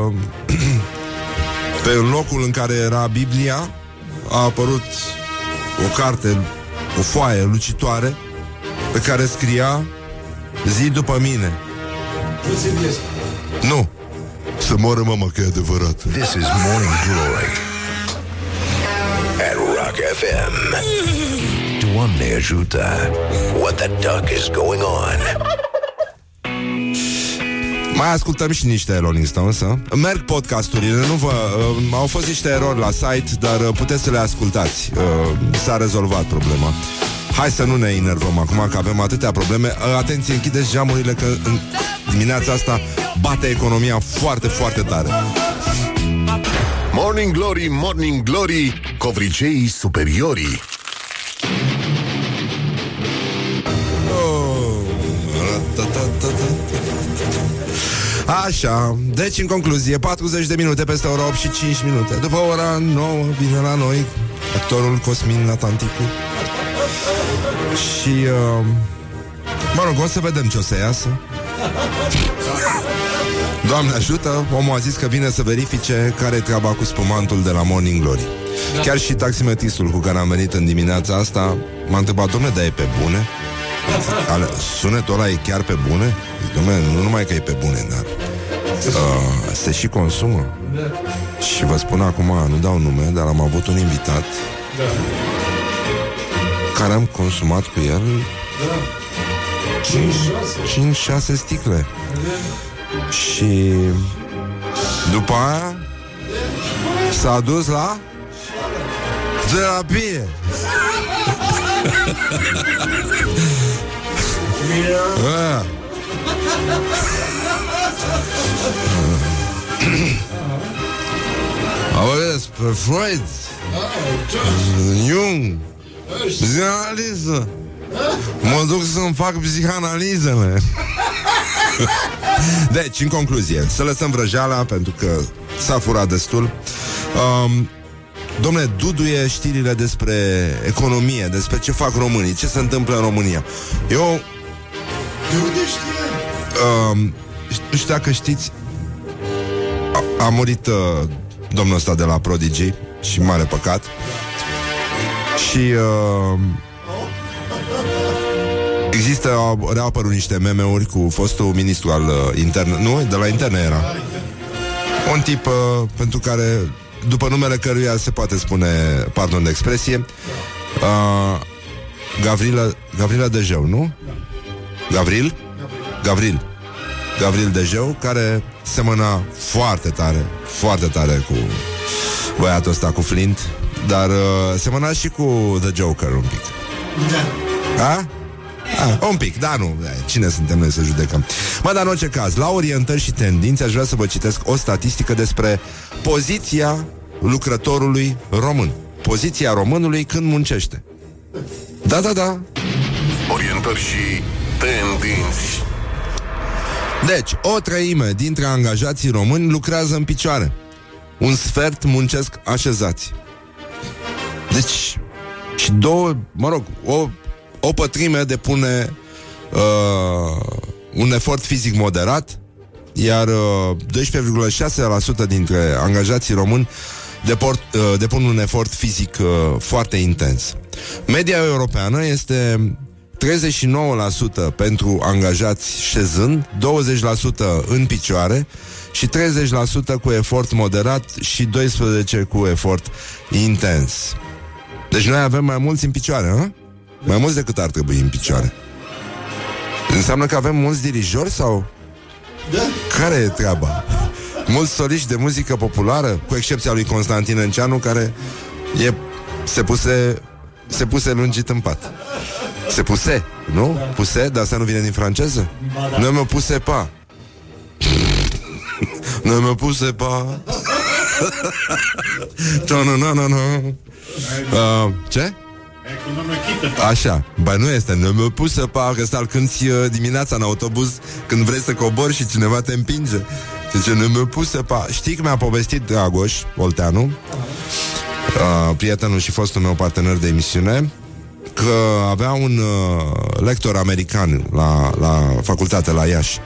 uh, pe locul în care era Biblia a apărut o carte, o foaie lucitoare pe care scria zi după mine. Nu ți Nu. Să moară mama că e adevărat. This is Morning Glory at Rock FM. Doamne ajută! What the duck is going on? Mai ascultăm și niște Rolling Stones a? Merg podcasturile, nu vă, uh, Au fost niște erori la site Dar uh, puteți să le ascultați uh, S-a rezolvat problema Hai să nu ne enervăm acum că avem atâtea probleme. Uh, Atenție, închideți geamurile Că în dimineața asta bate economia foarte, foarte tare. Morning Glory, Morning Glory Covriceii superiorii. Așa, deci în concluzie 40 de minute peste ora 8 și 5 minute. După ora 9 vine la noi Actorul Cosmin Natanticu Și uh, Mă rog, o să vedem ce o să iasă Doamne ajută, omul a zis că vine să verifice care e treaba cu spumantul de la Morning Glory. Da. Chiar și taximetristul cu care am venit în dimineața asta m-a întrebat, domnule, dar e pe bune? Ale, sunetul ăla e chiar pe bune? Dom'le, nu numai că e pe bune, dar uh, se și consumă. Și vă spun acum, nu dau nume, dar am avut un invitat care am consumat cu el 5-6 sticle. Și după aia s-a dus la terapie. Ah. Auzi despre Freud Jung Psihanaliză Mă duc să-mi fac psihanalizele. Deci, în concluzie Să lăsăm vrăjeala pentru că S-a furat destul. Um, Domne, duduie știrile despre economie Despre ce fac românii Ce se întâmplă în România. Eu De unde știe? um, nu știu dacă știți a, a murit uh, domnul ăsta de la Prodigy și mare păcat și uh, există au reapărut niște meme-uri cu fostul ministru al uh, interne, nu, de la interne era un tip uh, pentru care după numele căruia se poate spune pardon de expresie uh, Gavrila Gavrila Dejeu, nu? Gavril? Gavril Gavril Dejeu, care semăna foarte tare, foarte tare cu băiatul ăsta, cu Flint, dar uh, semăna și cu The Joker un pic. Da. A? A, un pic, da, nu. Cine suntem noi să judecăm? Mă, dar în orice caz, la orientări și tendințe aș vrea să vă citesc o statistică despre poziția lucrătorului român. Poziția românului când muncește. Da, da, da. Orientări și tendinți Deci, o treime dintre angajații români lucrează în picioare. Un sfert muncesc așezați. Deci, și două, mă rog, o, o pătrime depune uh, un efort fizic moderat, iar uh, 12,6% dintre angajații români deport, uh, depun un efort fizic uh, foarte intens. Media europeană este 39% pentru angajați șezând, 20% în picioare și 30% cu efort moderat și 12% cu efort intens. Deci noi avem mai mulți în picioare, hă? Mai mulți decât ar trebui în picioare. Înseamnă că avem mulți dirijori sau? Da. Care e treaba? Mulți soliști de muzică populară, cu excepția lui Constantin Înceanu, care e, se puse se puse lungit în pat. Se puse, nu? Da. Puse, dar asta nu vine din franceză? Ba, da. Noi mă puse pa. Noi mă puse pa. Ta-na-na-na-na. Uh, ce? Așa, ba nu este, nu mă pusă pa Că să cânti uh, dimineața în autobuz Când vrei să cobori și cineva te împinge. Zice, nu mă pusă pa Știi că mi-a povestit Dragoș Olteanu uh, Prietenul și fostul meu partener de emisiune Că avea un uh, lector american La, la facultate, la Iași.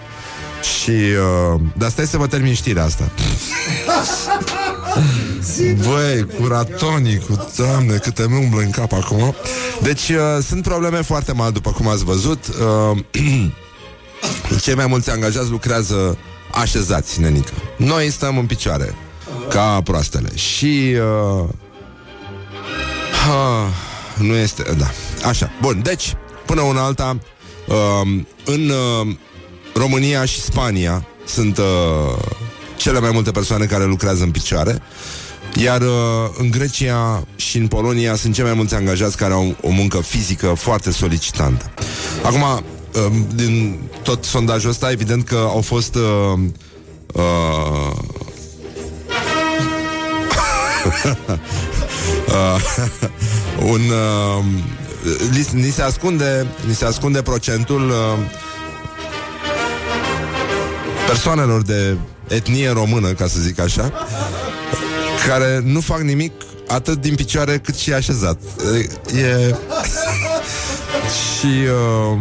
Și, uh, dar stai să vă termin știrea asta Băi, cu ratonii, cu doamne, câte mi umblă în cap acum Deci uh, sunt probleme foarte mari, după cum ați văzut uh, Cei mai mulți angajați lucrează așezați, nenică. Noi stăm în picioare, ca proastele. Și... Uh, ha, nu este... Da, așa. Bun, deci, până una alta, uh, în uh, România și Spania sunt uh, cele mai multe persoane care lucrează în picioare. Iar uh, în Grecia și în Polonia sunt cei mai mulți angajați care au o muncă fizică foarte solicitantă. Acum, uh, din tot sondajul ăsta, evident că au fost uh, uh, uh, un uh, li, ni se ascunde ni se ascunde procentul uh, persoanelor de etnie română, ca să zic așa, care nu fac nimic atât din picioare cât și așezat. E... și uh,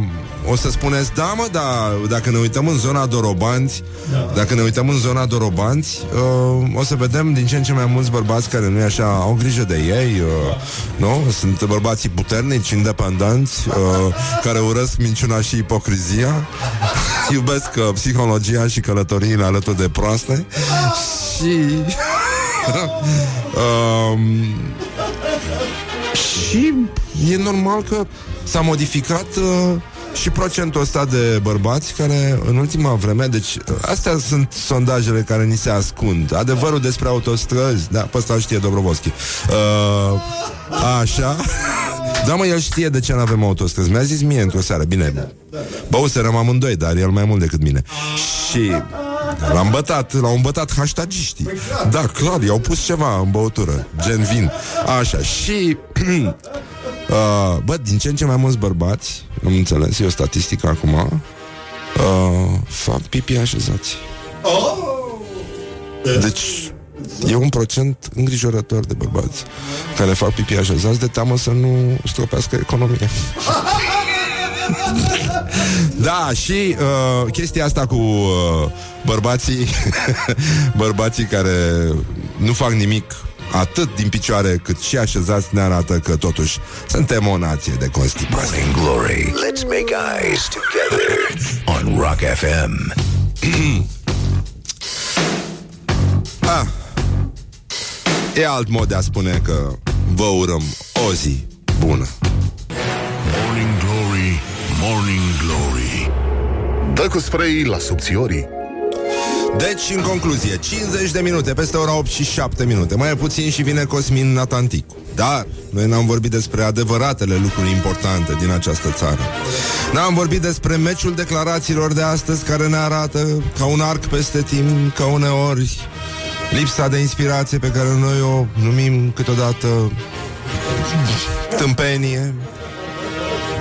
o să spuneți, da mă, da, dacă ne uităm în zona Dorobanți, da. dacă ne uităm în zona Dorobanți, uh, o să vedem din ce în ce mai mulți bărbați care nu e așa, au grijă de ei, uh, nu? Sunt bărbații puternici, independenți, uh, care urăsc minciuna și ipocrizia, iubesc uh, psihologia și călătoriile alături de proaste și... um, și e normal că s-a modificat uh, și procentul ăsta de bărbați care în ultima vreme, deci astea sunt sondajele care ni se ascund. Adevărul despre autostrăzi, da, pe ăsta știe Dobrovolski. Uh, așa. Da, mă, el știe de ce nu avem autostrăzi. Mi-a zis mie într-o seară, bine, băuserăm amândoi, dar el mai mult decât mine. Și L-am bătat, l-au îmbătat hashtagiștii Da, clar, i-au pus ceva în băutură Gen vin. Așa, și uh, Bă, din ce în ce mai mulți bărbați Am înțeles, e o statistică acum uh, Fac pipi așezați. Deci E un procent îngrijorător de bărbați care fac pipi așezați de teamă să nu stropească economia. da, și uh, chestia asta cu uh, bărbații bărbații care nu fac nimic atât din picioare cât și așezați ne arată că totuși suntem o nație de constipați. Morning Glory. Let's make eyes together on Rock FM. ah. E alt mod de a spune că vă urăm o zi bună. Morning Glory, Morning Glory Dă cu spray la subțiorii deci, în concluzie, 50 de minute, peste ora 8 și 7 minute, mai puțin și vine Cosmin Natanticu. Dar noi n-am vorbit despre adevăratele lucruri importante din această țară. N-am vorbit despre meciul declarațiilor de astăzi care ne arată ca un arc peste timp, ca uneori lipsa de inspirație pe care noi o numim câteodată tâmpenie,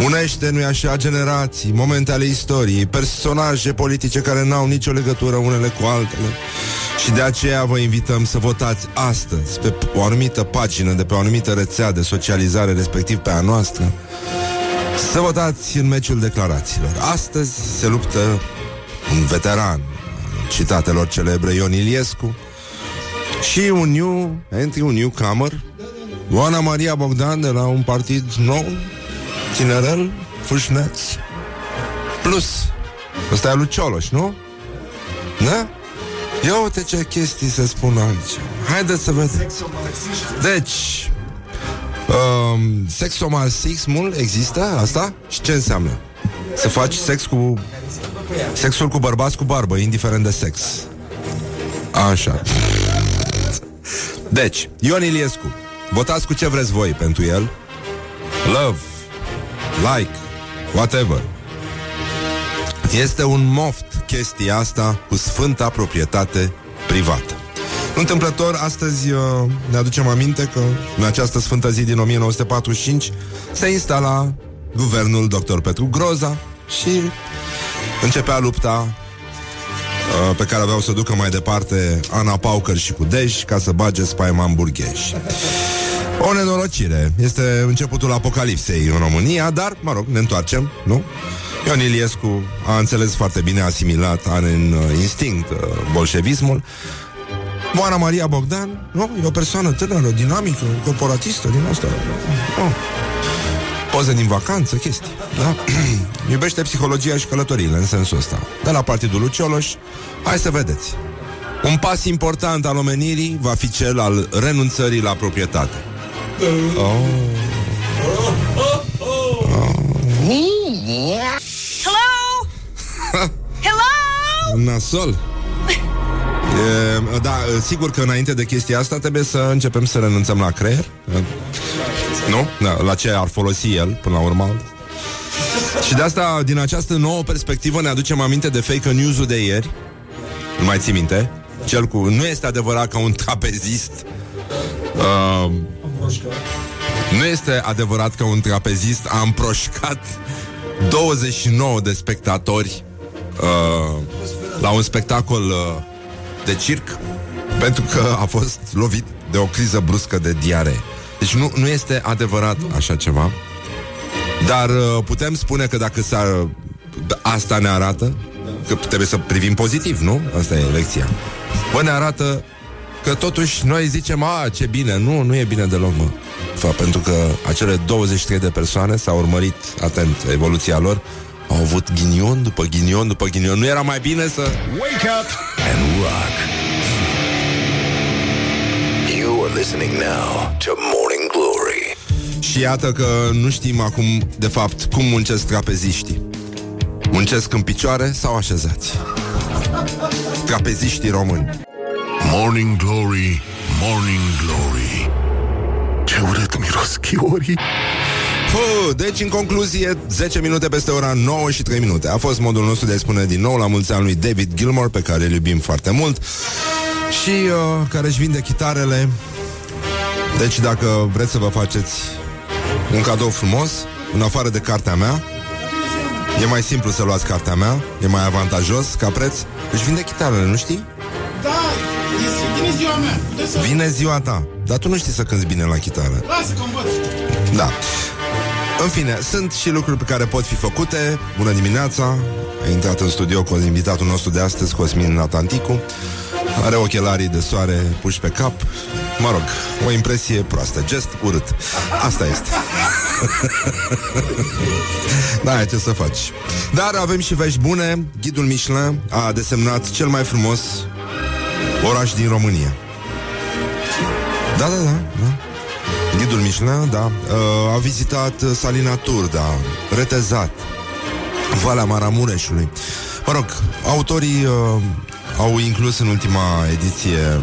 Unește, nu-i așa, generații, momente ale istoriei, personaje politice care n-au nicio legătură unele cu altele. Și de aceea vă invităm să votați astăzi pe o anumită pagină de pe o anumită rețea de socializare, respectiv pe a noastră, să votați în meciul declarațiilor. Astăzi se luptă un veteran citatelor celebre Ion Iliescu și un new, entry, un newcomer, Oana Maria Bogdan de la un partid nou Tinerel, Fâșneț Plus Ăsta e lui Cioloș, nu? Da? Ia uite ce chestii se spun aici Haideți să vedem Deci um, Sexomarxismul există asta? Și ce înseamnă? Să faci sex cu Sexul cu bărbați cu barbă Indiferent de sex Așa Deci, Ion Iliescu Votați cu ce vreți voi pentru el Love like, whatever. Este un moft chestia asta cu sfânta proprietate privată. Întâmplător, astăzi uh, ne aducem aminte că în această sfântă zi din 1945 se instala guvernul dr. Petru Groza și începea lupta uh, pe care aveau să ducă mai departe Ana Paucăr și cu Dej ca să bage spaima în burgheș. O nenorocire. Este începutul apocalipsei în România, dar, mă rog, ne întoarcem, nu? Ion Iliescu a înțeles foarte bine, a asimilat, are în uh, instinct uh, bolșevismul. Moana Maria Bogdan, nu? E o persoană tânără, dinamică, corporatistă din asta. Nu. poze din vacanță, chestii. Da? Iubește psihologia și călătoriile în sensul ăsta. De la Partidul Lucioloș, hai să vedeți. Un pas important al omenirii va fi cel al renunțării la proprietate. Oh. Hello? Hello? Nasol. E, da, sigur că înainte de chestia asta trebuie să începem să renunțăm la creier. Nu? Da, la ce ar folosi el, până la urmă. Și de asta, din această nouă perspectivă, ne aducem aminte de fake news-ul de ieri. Nu mai ții minte? Cel cu... Nu este adevărat că un trapezist... Uh, nu este adevărat că un trapezist a împroșcat 29 de spectatori uh, la un spectacol uh, de circ pentru că a fost lovit de o criză bruscă de diare. Deci nu, nu este adevărat așa ceva. Dar uh, putem spune că dacă s-ar... Asta ne arată că trebuie să privim pozitiv, nu? Asta e lecția. Bă, ne arată că totuși noi zicem, a, ce bine. Nu, nu e bine deloc, mă. Fa, pentru că acele 23 de persoane s-au urmărit atent evoluția lor, au avut ghinion după ghinion după ghinion. Nu era mai bine să... Wake up and rock. You are listening now to Morning Glory. Și iată că nu știm acum, de fapt, cum muncesc trapeziștii. Muncesc în picioare sau așezați? Trapeziștii români. Morning Glory, Morning Glory Ce urât miros chiorii Hu, deci, în concluzie, 10 minute peste ora 9 și 3 minute. A fost modul nostru de a spune din nou la mulți ani lui David Gilmore, pe care îl iubim foarte mult și uh, care își vinde chitarele. Deci, dacă vreți să vă faceți un cadou frumos, în afară de cartea mea, e mai simplu să luați cartea mea, e mai avantajos ca preț. Își vinde chitarele, nu știi? Da, este, vine ziua mea. Puteți să... Vine ziua ta, dar tu nu știi să cânti bine la chitară. Lasă că învăț. Da. În fine, sunt și lucruri pe care pot fi făcute. Bună dimineața! A intrat în studio cu invitatul nostru de astăzi, Cosmin Natanticu. Are ochelarii de soare puși pe cap. Mă rog, o impresie proastă. Gest urât. Asta este. da, ce să faci. Dar avem și vești bune. Ghidul Michelin a desemnat cel mai frumos oraș din România. Da, da, da, da. Ghidul Michelin, da, uh, a vizitat uh, Salina Turda, Retezat, Valea Maramureșului. Mă rog, autorii uh, au inclus în ultima ediție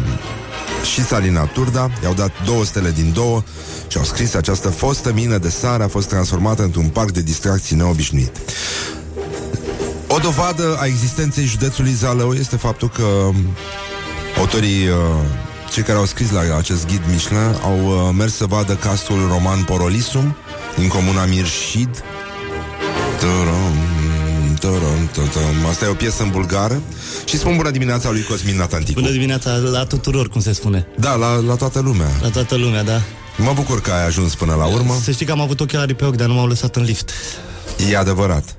și Salina Turda, i-au dat două stele din două și au scris această fostă mină de sare a fost transformată într-un parc de distracții neobișnuit. O dovadă a existenței județului Zalău este faptul că um, autorii, uh, cei care au scris la acest ghid Michelin, au uh, mers să vadă castrul roman Porolisum din comuna Mirșid. Tăram, tăram, tăram. Asta e o piesă în bulgară și spun bună dimineața lui Cosmin Natanticu. Bună dimineața la tuturor, cum se spune. Da, la, la toată lumea. La toată lumea, da. Mă bucur că ai ajuns până la urmă. Să știi că am avut ochelarii pe ochi, dar nu m-au lăsat în lift. E adevărat.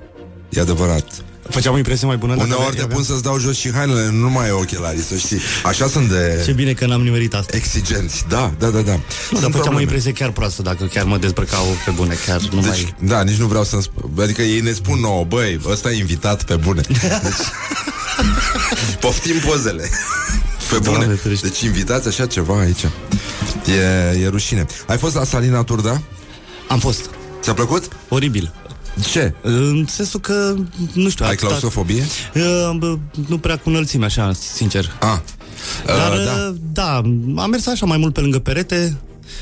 E adevărat. Făceam o impresie mai bună. dacă Uneori te aveam- pun să-ți dau jos și hainele, nu mai e ochelarii, să știi. Așa sunt de Ce bine că n-am nimerit asta. exigenți. Da, da, da, da. Nu, dar Sunt făceam o probleme. impresie chiar proastă dacă chiar mă dezbrăcau pe bune, chiar nu Deci, mai... da, nici nu vreau să-mi spun. Adică ei ne spun nouă, băi, ăsta e invitat pe bune. Deci, poftim pozele. Pe bune. Doamne ferește. Deci invitați așa ceva aici. E, e rușine. Ai fost la Salina Turda? Am fost Ți-a plăcut? oribil. Ce? În sensul că, nu știu... Ai atâta- claustrofobie? Uh, bă, Nu prea cu înălțime, așa, sincer. Ah. Dar, Uh, da. uh, da, am mers așa mai mult pe lângă perete,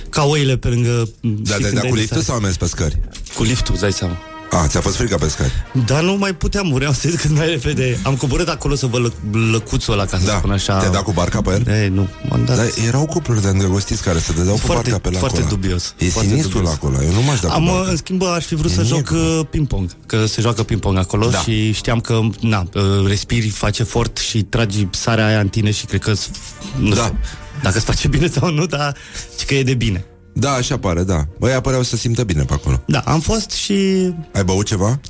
ca oile pe lângă... Da, știi da, când da, ai cu de liftul sare? sau am mers pe scări? Cu liftul, îți dai seama. Ah, ți-a fost frică pe scări. Dar nu mai puteam, vreau să zic cât mai repede. Am coborât acolo să vă lă, lăcuțul ăla, ca să Da. spun așa. Te-ai dat cu barca pe el? Ei, nu, m-am dat. Dar erau cupluri de îndrăgostiți care se dădeau cu Foarte- barca pe la foarte acolo. dubios. E Foarte sinistru dubios. la acolo. Eu nu m-aș da cu Am, uh, barca. în schimb, aș fi vrut E să joc negru. uh, ping-pong, că se joacă ping-pong acolo Da. și știam că, na, uh, respiri, face efort și tragi sarea aia în tine și cred că, nu Da. știu, dacă îți face bine sau nu, dar și că e de bine. Da, așa pare, da. Băi, păreau să simtă bine pe acolo. Da, am fost și Ai băut ceva?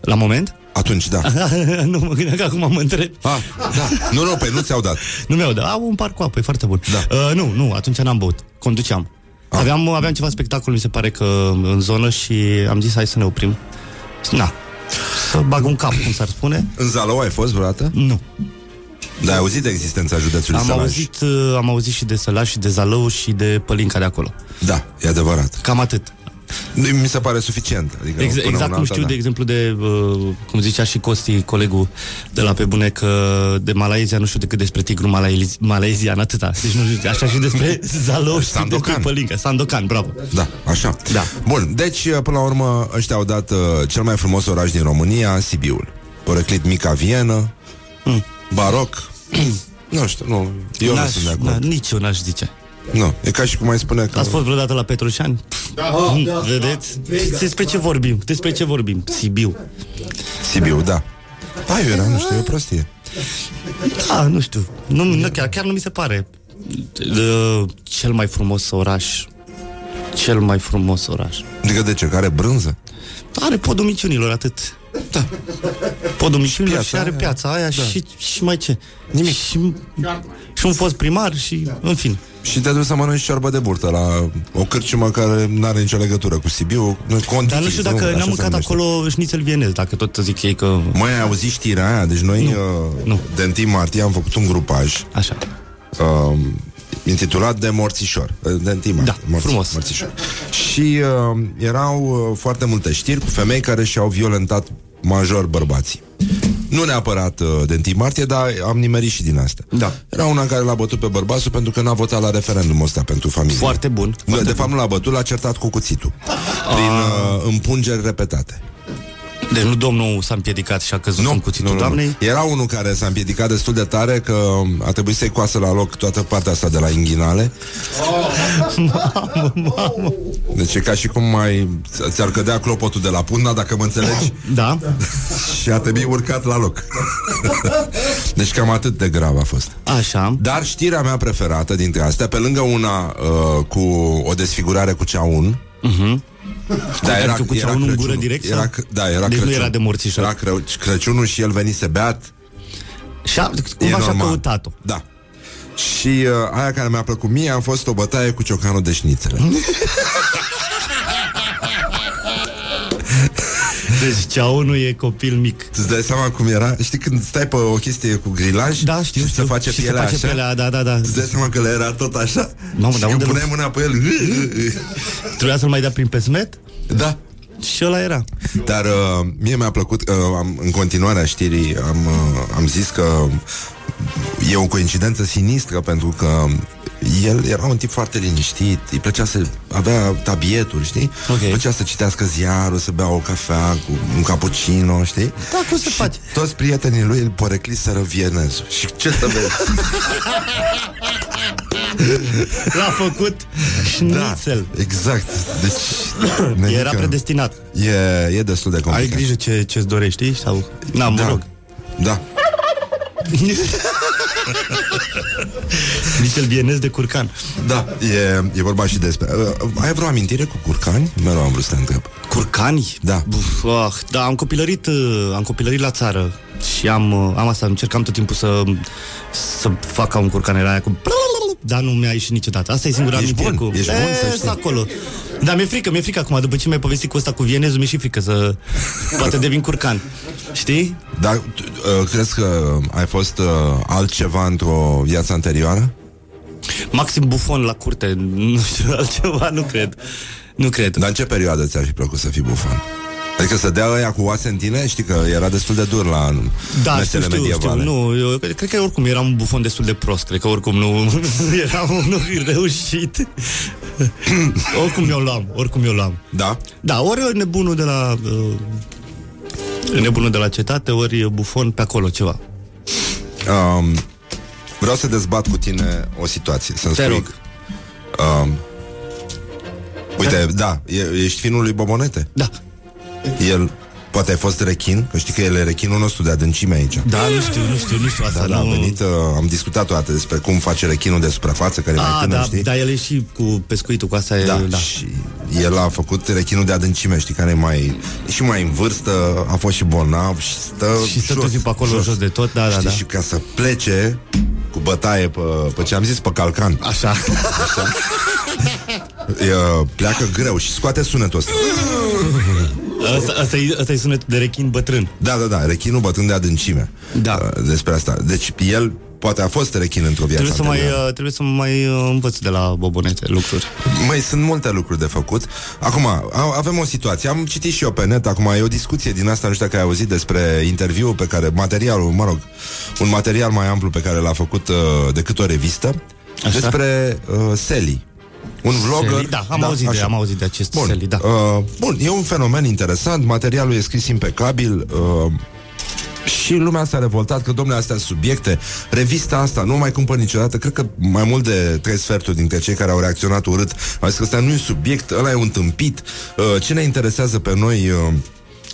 la moment, Atunci, da. nu mă gândeam că acum mă întreb. Ah, da. Nu, nu, pe nu ți-au dat. Nu mi-au dat. Am un par cu apă, e foarte bun. Da. Uh, nu, nu, atunci n-am băut. Conduceam. Ah. Aveam, aveam ceva spectacol, mi se pare că în zonă și am zis hai să ne oprim. Na, să bag un cap, cum s-ar spune. În Zalău ai fost vreodată? Nu. Da, ai auzit de existența județului Am Sălaș? auzit, uh, am auzit și de Sălaș și de Zalău și de Pălinca de acolo. Da, e adevărat. Cam atât. Mi se pare suficient. Adică Ex- până exact una cum alta, știu, da. de exemplu, de, uh, cum zicea și Costi, colegul de la Pe Bune, că de Malaezia nu știu decât despre tigru malaezi- malaezian, atâta. Deci nu știu, așa și despre Zalău și Sandokan. despre Pălinca. Sandokan, bravo. Da, așa. Da. Bun, deci, până la urmă, ăștia au dat uh, cel mai frumos oraș din România, Sibiul. Poreclit Mica Vienă, Mm. Baroc. nu știu, nu, eu nu N-aș- sunt de acord. na, nici eu n-aș zice. Nu, e ca și cum ai spune că... Ați fost vreodată la Petroșani? Da, Mm, da, Vedeți? Exact. Despre ce vorbim? Despre ce vorbim? Sibiu. Sibiu, da. Ai, era, nu știu, e o prostie. Da, nu știu. Nu, nu, chiar, chiar nu mi se pare uh, cel mai frumos oraș. Cel mai frumos oraș. Adică de ce? Care brânză? Are podul miciunilor, atât. Da. Podul miciunilor piața și are aia. piața aia Da. și, și mai ce? Nimic. Și, și un fost primar și, în fine. Și te duci să mănânci ciorbă de burtă la o cârciumă care nu are nicio legătură cu Sibiu. Contichis, Dar nu știu dacă Așa n-am se mâncat numește. acolo șnițel vienez, dacă tot zic ei că... Măi, ai auzit știrea aia? Deci noi, uh, nu. de 1 martie, am făcut un grupaj Așa. uh, intitulat de Morțișor. Uh, De 1 martie. Da, frumos. Morțișor. Și uh, erau uh, foarte multe știri cu femei care și-au violentat major bărbații. Nu neapărat uh, de 1 martie, dar am nimerit și din asta. Da. Era una care l-a bătut pe bărbatul pentru că n-a votat la referendumul ăsta pentru familie. Foarte bun. Nu, Foarte de fapt nu l-a bătut, l-a certat cu cuțitul. Prin uh, împungeri repetate. Deci nu domnul s-a împiedicat și a căzut în cuțitul doamnei? Era unul care s-a împiedicat destul de tare că a trebuit să-i coasă la loc toată partea asta de la inghinale. mamă, mamă. Deci e ca și cum mai ți-ar cădea clopotul de la punda, dacă mă înțelegi, Da? și a trebuit urcat la loc. deci cam atât de grav a fost. Așa. Dar știrea mea preferată dintre astea, pe lângă una uh, cu o desfigurare cu ceaun, Da, Adică cu ceaunul în Crăciunul. gură direct, Era, sau? c- da, era Deci nu Crăciun. era de morțișor. Era Cră- Crăciunul și el venise beat. Și a, E cumva și-a normal. căutat-o. Da. Și uh, aia care mi-a plăcut mie a fost o bătaie cu ciocanul de șnițele. Deci ceaunul e copil mic. Îți dai seama cum era? Știi când stai pe o chestie cu grilaj Da, știu, și știu. se face și pielea se face așa? pielea, da, da, da. Îți dai seama că le era tot așa? Mamă, și dar când unde puneai mâna pe el Trebuia să-l mai dea prin pesmet? Da Și ăla era. Dar uh, mie mi-a plăcut uh, am, În continuarea știrii am, uh, am zis că E o coincidență sinistră Pentru că el era un tip foarte liniștit Îi plăcea să avea tabieturi, știi? Ok. Îi plăcea să citească ziarul Să bea o cafea cu un cappuccino, știi? Da, cum se și face? toți prietenii lui îl porecliseră vienezul Și ce să vezi? L-a făcut șnițel. exact Deci Era nenică, predestinat. e, e destul de complicat Ai grijă ce, ce-ți dorești, știi? Sau... Na, mă da. rog. Da Șnițel vienez de curcan. Da, e, e vorba și despre... Uh, ai vreo amintire cu curcani? Mereu am vrut să te întreb. Curcani? Da. Buf, ah, da, am copilărit, uh, am copilărit la țară și am, uh, am asta, încercam tot timpul să, să fac ca un curcan, era aia cu... Dar nu mi-a ieșit niciodată. Asta e singura Ești amintire bun, cu... ești E, bun, să știi. sunt acolo. Dar mi-e frică, mi-e frică acum, după ce mi-ai povestit cu ăsta cu vienezul, mi-e și frică să... Poate devin curcan. Știi? Dar tu, uh, crezi că ai fost uh, altceva într-o viață anterioară? Maxim bufon la curte, nu știu, altceva, nu cred. Nu cred. Dar în ce perioadă ți-ar fi plăcut să fii bufan? Adică să dea ăia cu oase în tine? Știi că era destul de dur la Da, știu, mesele știu, știu, medievale. nu, eu cred că oricum eram un bufon destul de prost, cred că oricum nu eram unul reușit. oricum eu luam, oricum eu luam. Da? Da, ori nebunul de la uh, nebunul de la cetate, ori bufon pe acolo ceva. Um, vreau să dezbat cu tine o situație. Să-mi Te spui, rog. Um, uite, da, e, ești finul lui Bobonete. Da. El, poate ai fost rechin, că știi că el e rechinul nostru de adâncime aici. Da, nu știu, nu știu, nu știu asta. Da, da, a nu... venit, uh, am discutat toate despre cum face rechinul de suprafață, care e mai Ah, tânăr, da, știi? da, el e și cu pescuitul, cu asta e, Da, da. și el a făcut rechinul de adâncime, știi, care e mai, e și mai în vârstă, a fost și bolnav și stă Și stă tot timpul acolo jos de tot, da, da, știi, da. Și ca să plece cu bătaie pe, pe ce am zis, pe calcan. Așa. uh, pleacă greu și scoate sunetul ăsta. Asta, asta, e, asta e sunetul de rechin bătrân. Da, da, da, rechinul bătând de adâncime. Da. Uh, despre asta. Deci el poate a fost rechin într-o viață Trebuie să, mai, anterioară. uh, trebuie să mai uh, învăț de la bobonete lucruri. Mai sunt multe lucruri de făcut. Acum, a- avem o situație. Am citit și eu pe net, acum e o discuție din asta, nu știu dacă ai auzit despre interviul pe care, materialul, mă rog, un material mai amplu pe care l-a făcut uh, decât o revistă, Așa. despre uh, Sally. Un vlogger. Sally, da, am auzit de- am auzit de acest bun, Sally, da. Uh, bun, e un fenomen interesant, materialul e scris impecabil, uh, și lumea s-a revoltat că, domnule, astea sunt subiecte. Revista asta nu o mai cumpăr niciodată. Cred că mai mult de trei sferturi dintre cei care au reacționat urât au zis că ăsta nu e subiect, ăla e un tâmpit. Uh, ce ne interesează pe noi... Uh,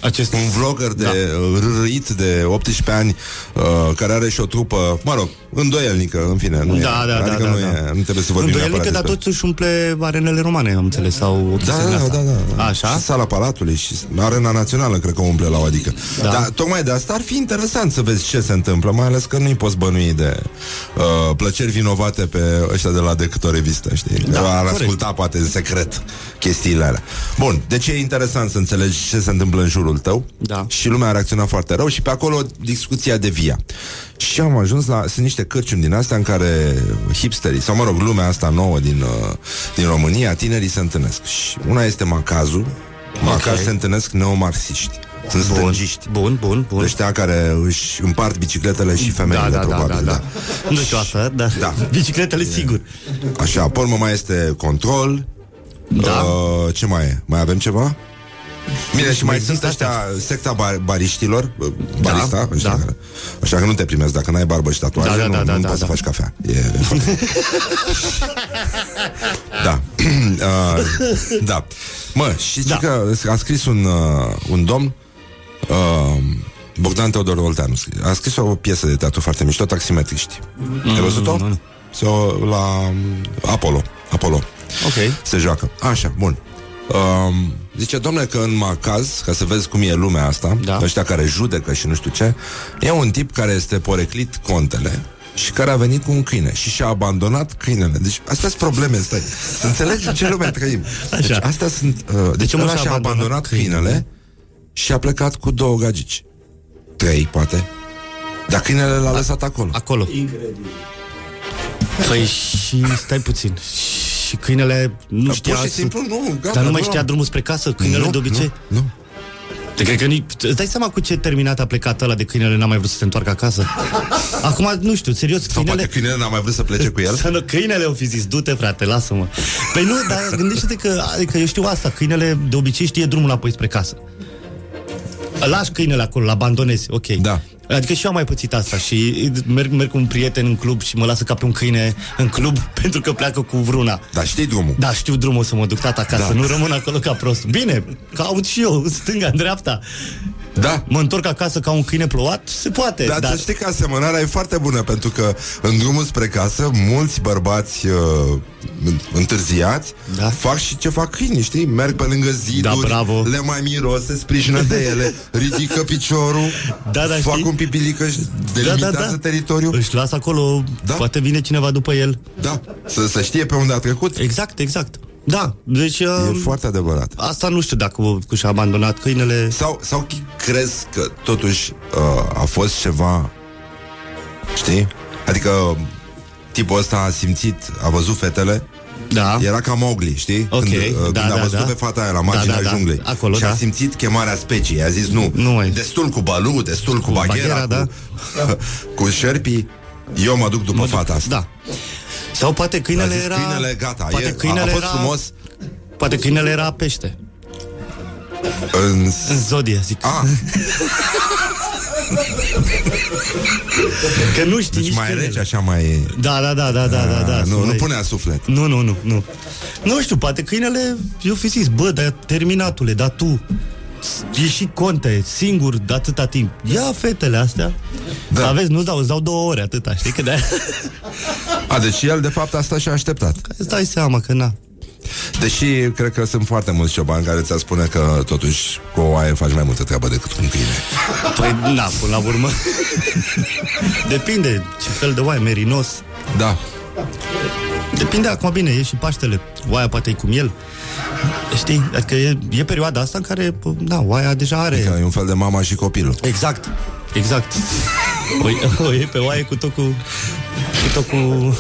Acest... un vlogger de Da. da. râit de 18 ani uh, care are și o trupă, mă rog, îndoielnică, în fine. Nu Da, e, da, da, adică da, nu, da. E, nu trebuie să vorbim Îndoielnică, neapărat dar despre... totuși umple arenele romane, am înțeles, sau o Da, chestie din da, asta. da, da. Așa? Și sala Palatului și Arena Națională, cred că o umple la o adică. Da. Dar tocmai de asta ar fi interesant să vezi ce se întâmplă, mai ales că nu-i poți bănui de uh, plăceri vinovate pe ăștia de la decât o revistă, știi? Da, ar corect. asculta poate în secret chestiile alea. Bun, deci e interesant să înțelegi ce se întâmplă în jurul tău Da. și lumea a reacționat foarte rău și pe acolo discuția de via. Și am ajuns la... Sunt niște cârciumi din astea în care hipsterii, sau mă rog, lumea asta nouă din, uh, din România, tinerii se întâlnesc. Și una este macazul. Macaz se întâlnesc neomarxiști. Sunt Bun, stângiști. bun, bun, bun. Ăștia care își împart bicicletele și femeile, da, da, probabil. da, da, da. Nu știu asta, da. Da. Bicicletele, sigur. Așa, pe urmă mai este control. Da. Uh, ce mai e? Mai avem ceva? Bine, și mai există sunt ăștia, secta bar- bariștilor, uh, barista, Da, ăștia da. care- așa că nu te primesc dacă n-ai barbă și tatuaje, Da, da, nu, da, da, nu da, poți să da. faci cafea. E, e foarte... da. uh, da. Mă, și Da. da. că a scris un, uh, un domn, uh, Bogdan Teodor Olteanu, a scris o piesă de teatru foarte mișto, Taximetriști. Ai văzut-o? nu, nu. So, la um, Apollo. Apollo Ok. se joacă. Așa, bun. Um, zice, domnule, că în macaz, ca să vezi cum e lumea asta, Da. ăștia care judecă și nu știu ce, e un tip care este poreclit contele și care a venit cu un câine și și-a abandonat câinele. Deci astea sunt probleme, stai. Să înțelegi în ce lume trăim. Deci Așa. astea sunt... Uh, deci omul ăla și-a și-a abandonat abandonat câinele, câinele și a plecat cu două gagici. Trei, poate. Dar câinele l-a lăsat acolo. Acolo. Incredibil. Păi și stai puțin. Și câinele nu știa... Pur și simplu, nu, gata, Dar nu mai nu știa am- drumul spre casă, câinele nu, de obicei. Nu, nu. Te cred că ni... Îți dai seama cu ce terminat a plecat ăla de câinele n-a mai vrut să se întoarcă acasă? Acum, nu știu, serios, Sau câinele... poate câinele n-a mai vrut să plece cu el. Să nu, câinele o fi zis, du-te frate, lasă-mă Păi nu, dar gândește-te că, adică eu știu asta Câinele de obicei știe drumul înapoi spre casă Îl Lași câinele acolo, îl abandonezi, ok Da. Adică și eu am mai pățit asta Și merg, merg cu un prieten în club Și mă lasă ca pe un câine în club Pentru că pleacă cu vruna Dar știi drumul. da, știu drumul să mă duc tata acasă, Da. nu rămân acolo ca prost. Bine, caut și eu, stânga, în dreapta. Da. Mă întorc acasă ca un câine plouat? Se poate. Dar dar... să știi că asemănarea e foarte bună Pentru că în drumul spre casă Mulți bărbați uh, întârziați Da. Fac și ce fac câinii, știi? Merg pe lângă ziduri Da, bravo. Le mai miros, se sprijină de ele Ridică piciorul Da, da, Fac știi? un pipilică și delimitează teritoriul Își lasă acolo, Da. poate vine cineva după el. Da, să, să știe pe unde a trecut Exact, exact. Da, deci... E Uh, foarte adevărat Asta nu știu dacă cu și-a abandonat câinele. Sau, sau crezi că totuși uh, a fost ceva Știi? Adică tipul ăsta a simțit, a văzut fetele Da. Era ca Mowgli, știi? Ok, când, uh, da, când a da, văzut da. pe fata aia la marginea Da, da, da. junglei Acolo, Și a da. simțit chemarea speciei A zis nu, Nu mai- destul cu balu, destul cu, Cu baghera, baghera, cu, cu șerpii Eu mă duc după Mă duc- fata asta Da. Sau poate A câinele zis, era... câinele, gata, poate e, câinele a, a fost era... frumos Poate câinele era pește. în... În zodie, zic. A, Că nu știi deci nici mai câinele. rece, așa mai... Da, da, da, da, da, da, da. A, să nu, nu mai- punea suflet Nu, nu, nu, nu. Nu știu, poate câinele, eu fi zis, bă, dar terminatule, dar tu e și conte, singur de atâta timp. Ia fetele astea. Da. Da. Aveți, nu dau, îți dau două ore atâta, știi? Că de A, deci el de fapt asta și-a așteptat îți dai seama că na. Deși cred că sunt foarte mulți ciobani care ți-ar spune că totuși cu o oaie faci mai multă treabă decât cu un câine. Păi, na, până la urmă. Depinde ce fel de oaie, merinos. Da. Depinde acum bine, e și Paștele. Oaia poate e cu miel. Știi? Adică e, e perioada asta în care, pă, da, oaia deja are... Că e un fel de mama și copilul. Exact, exact. O, o iei pe oaie cu tot cu, cu tot cu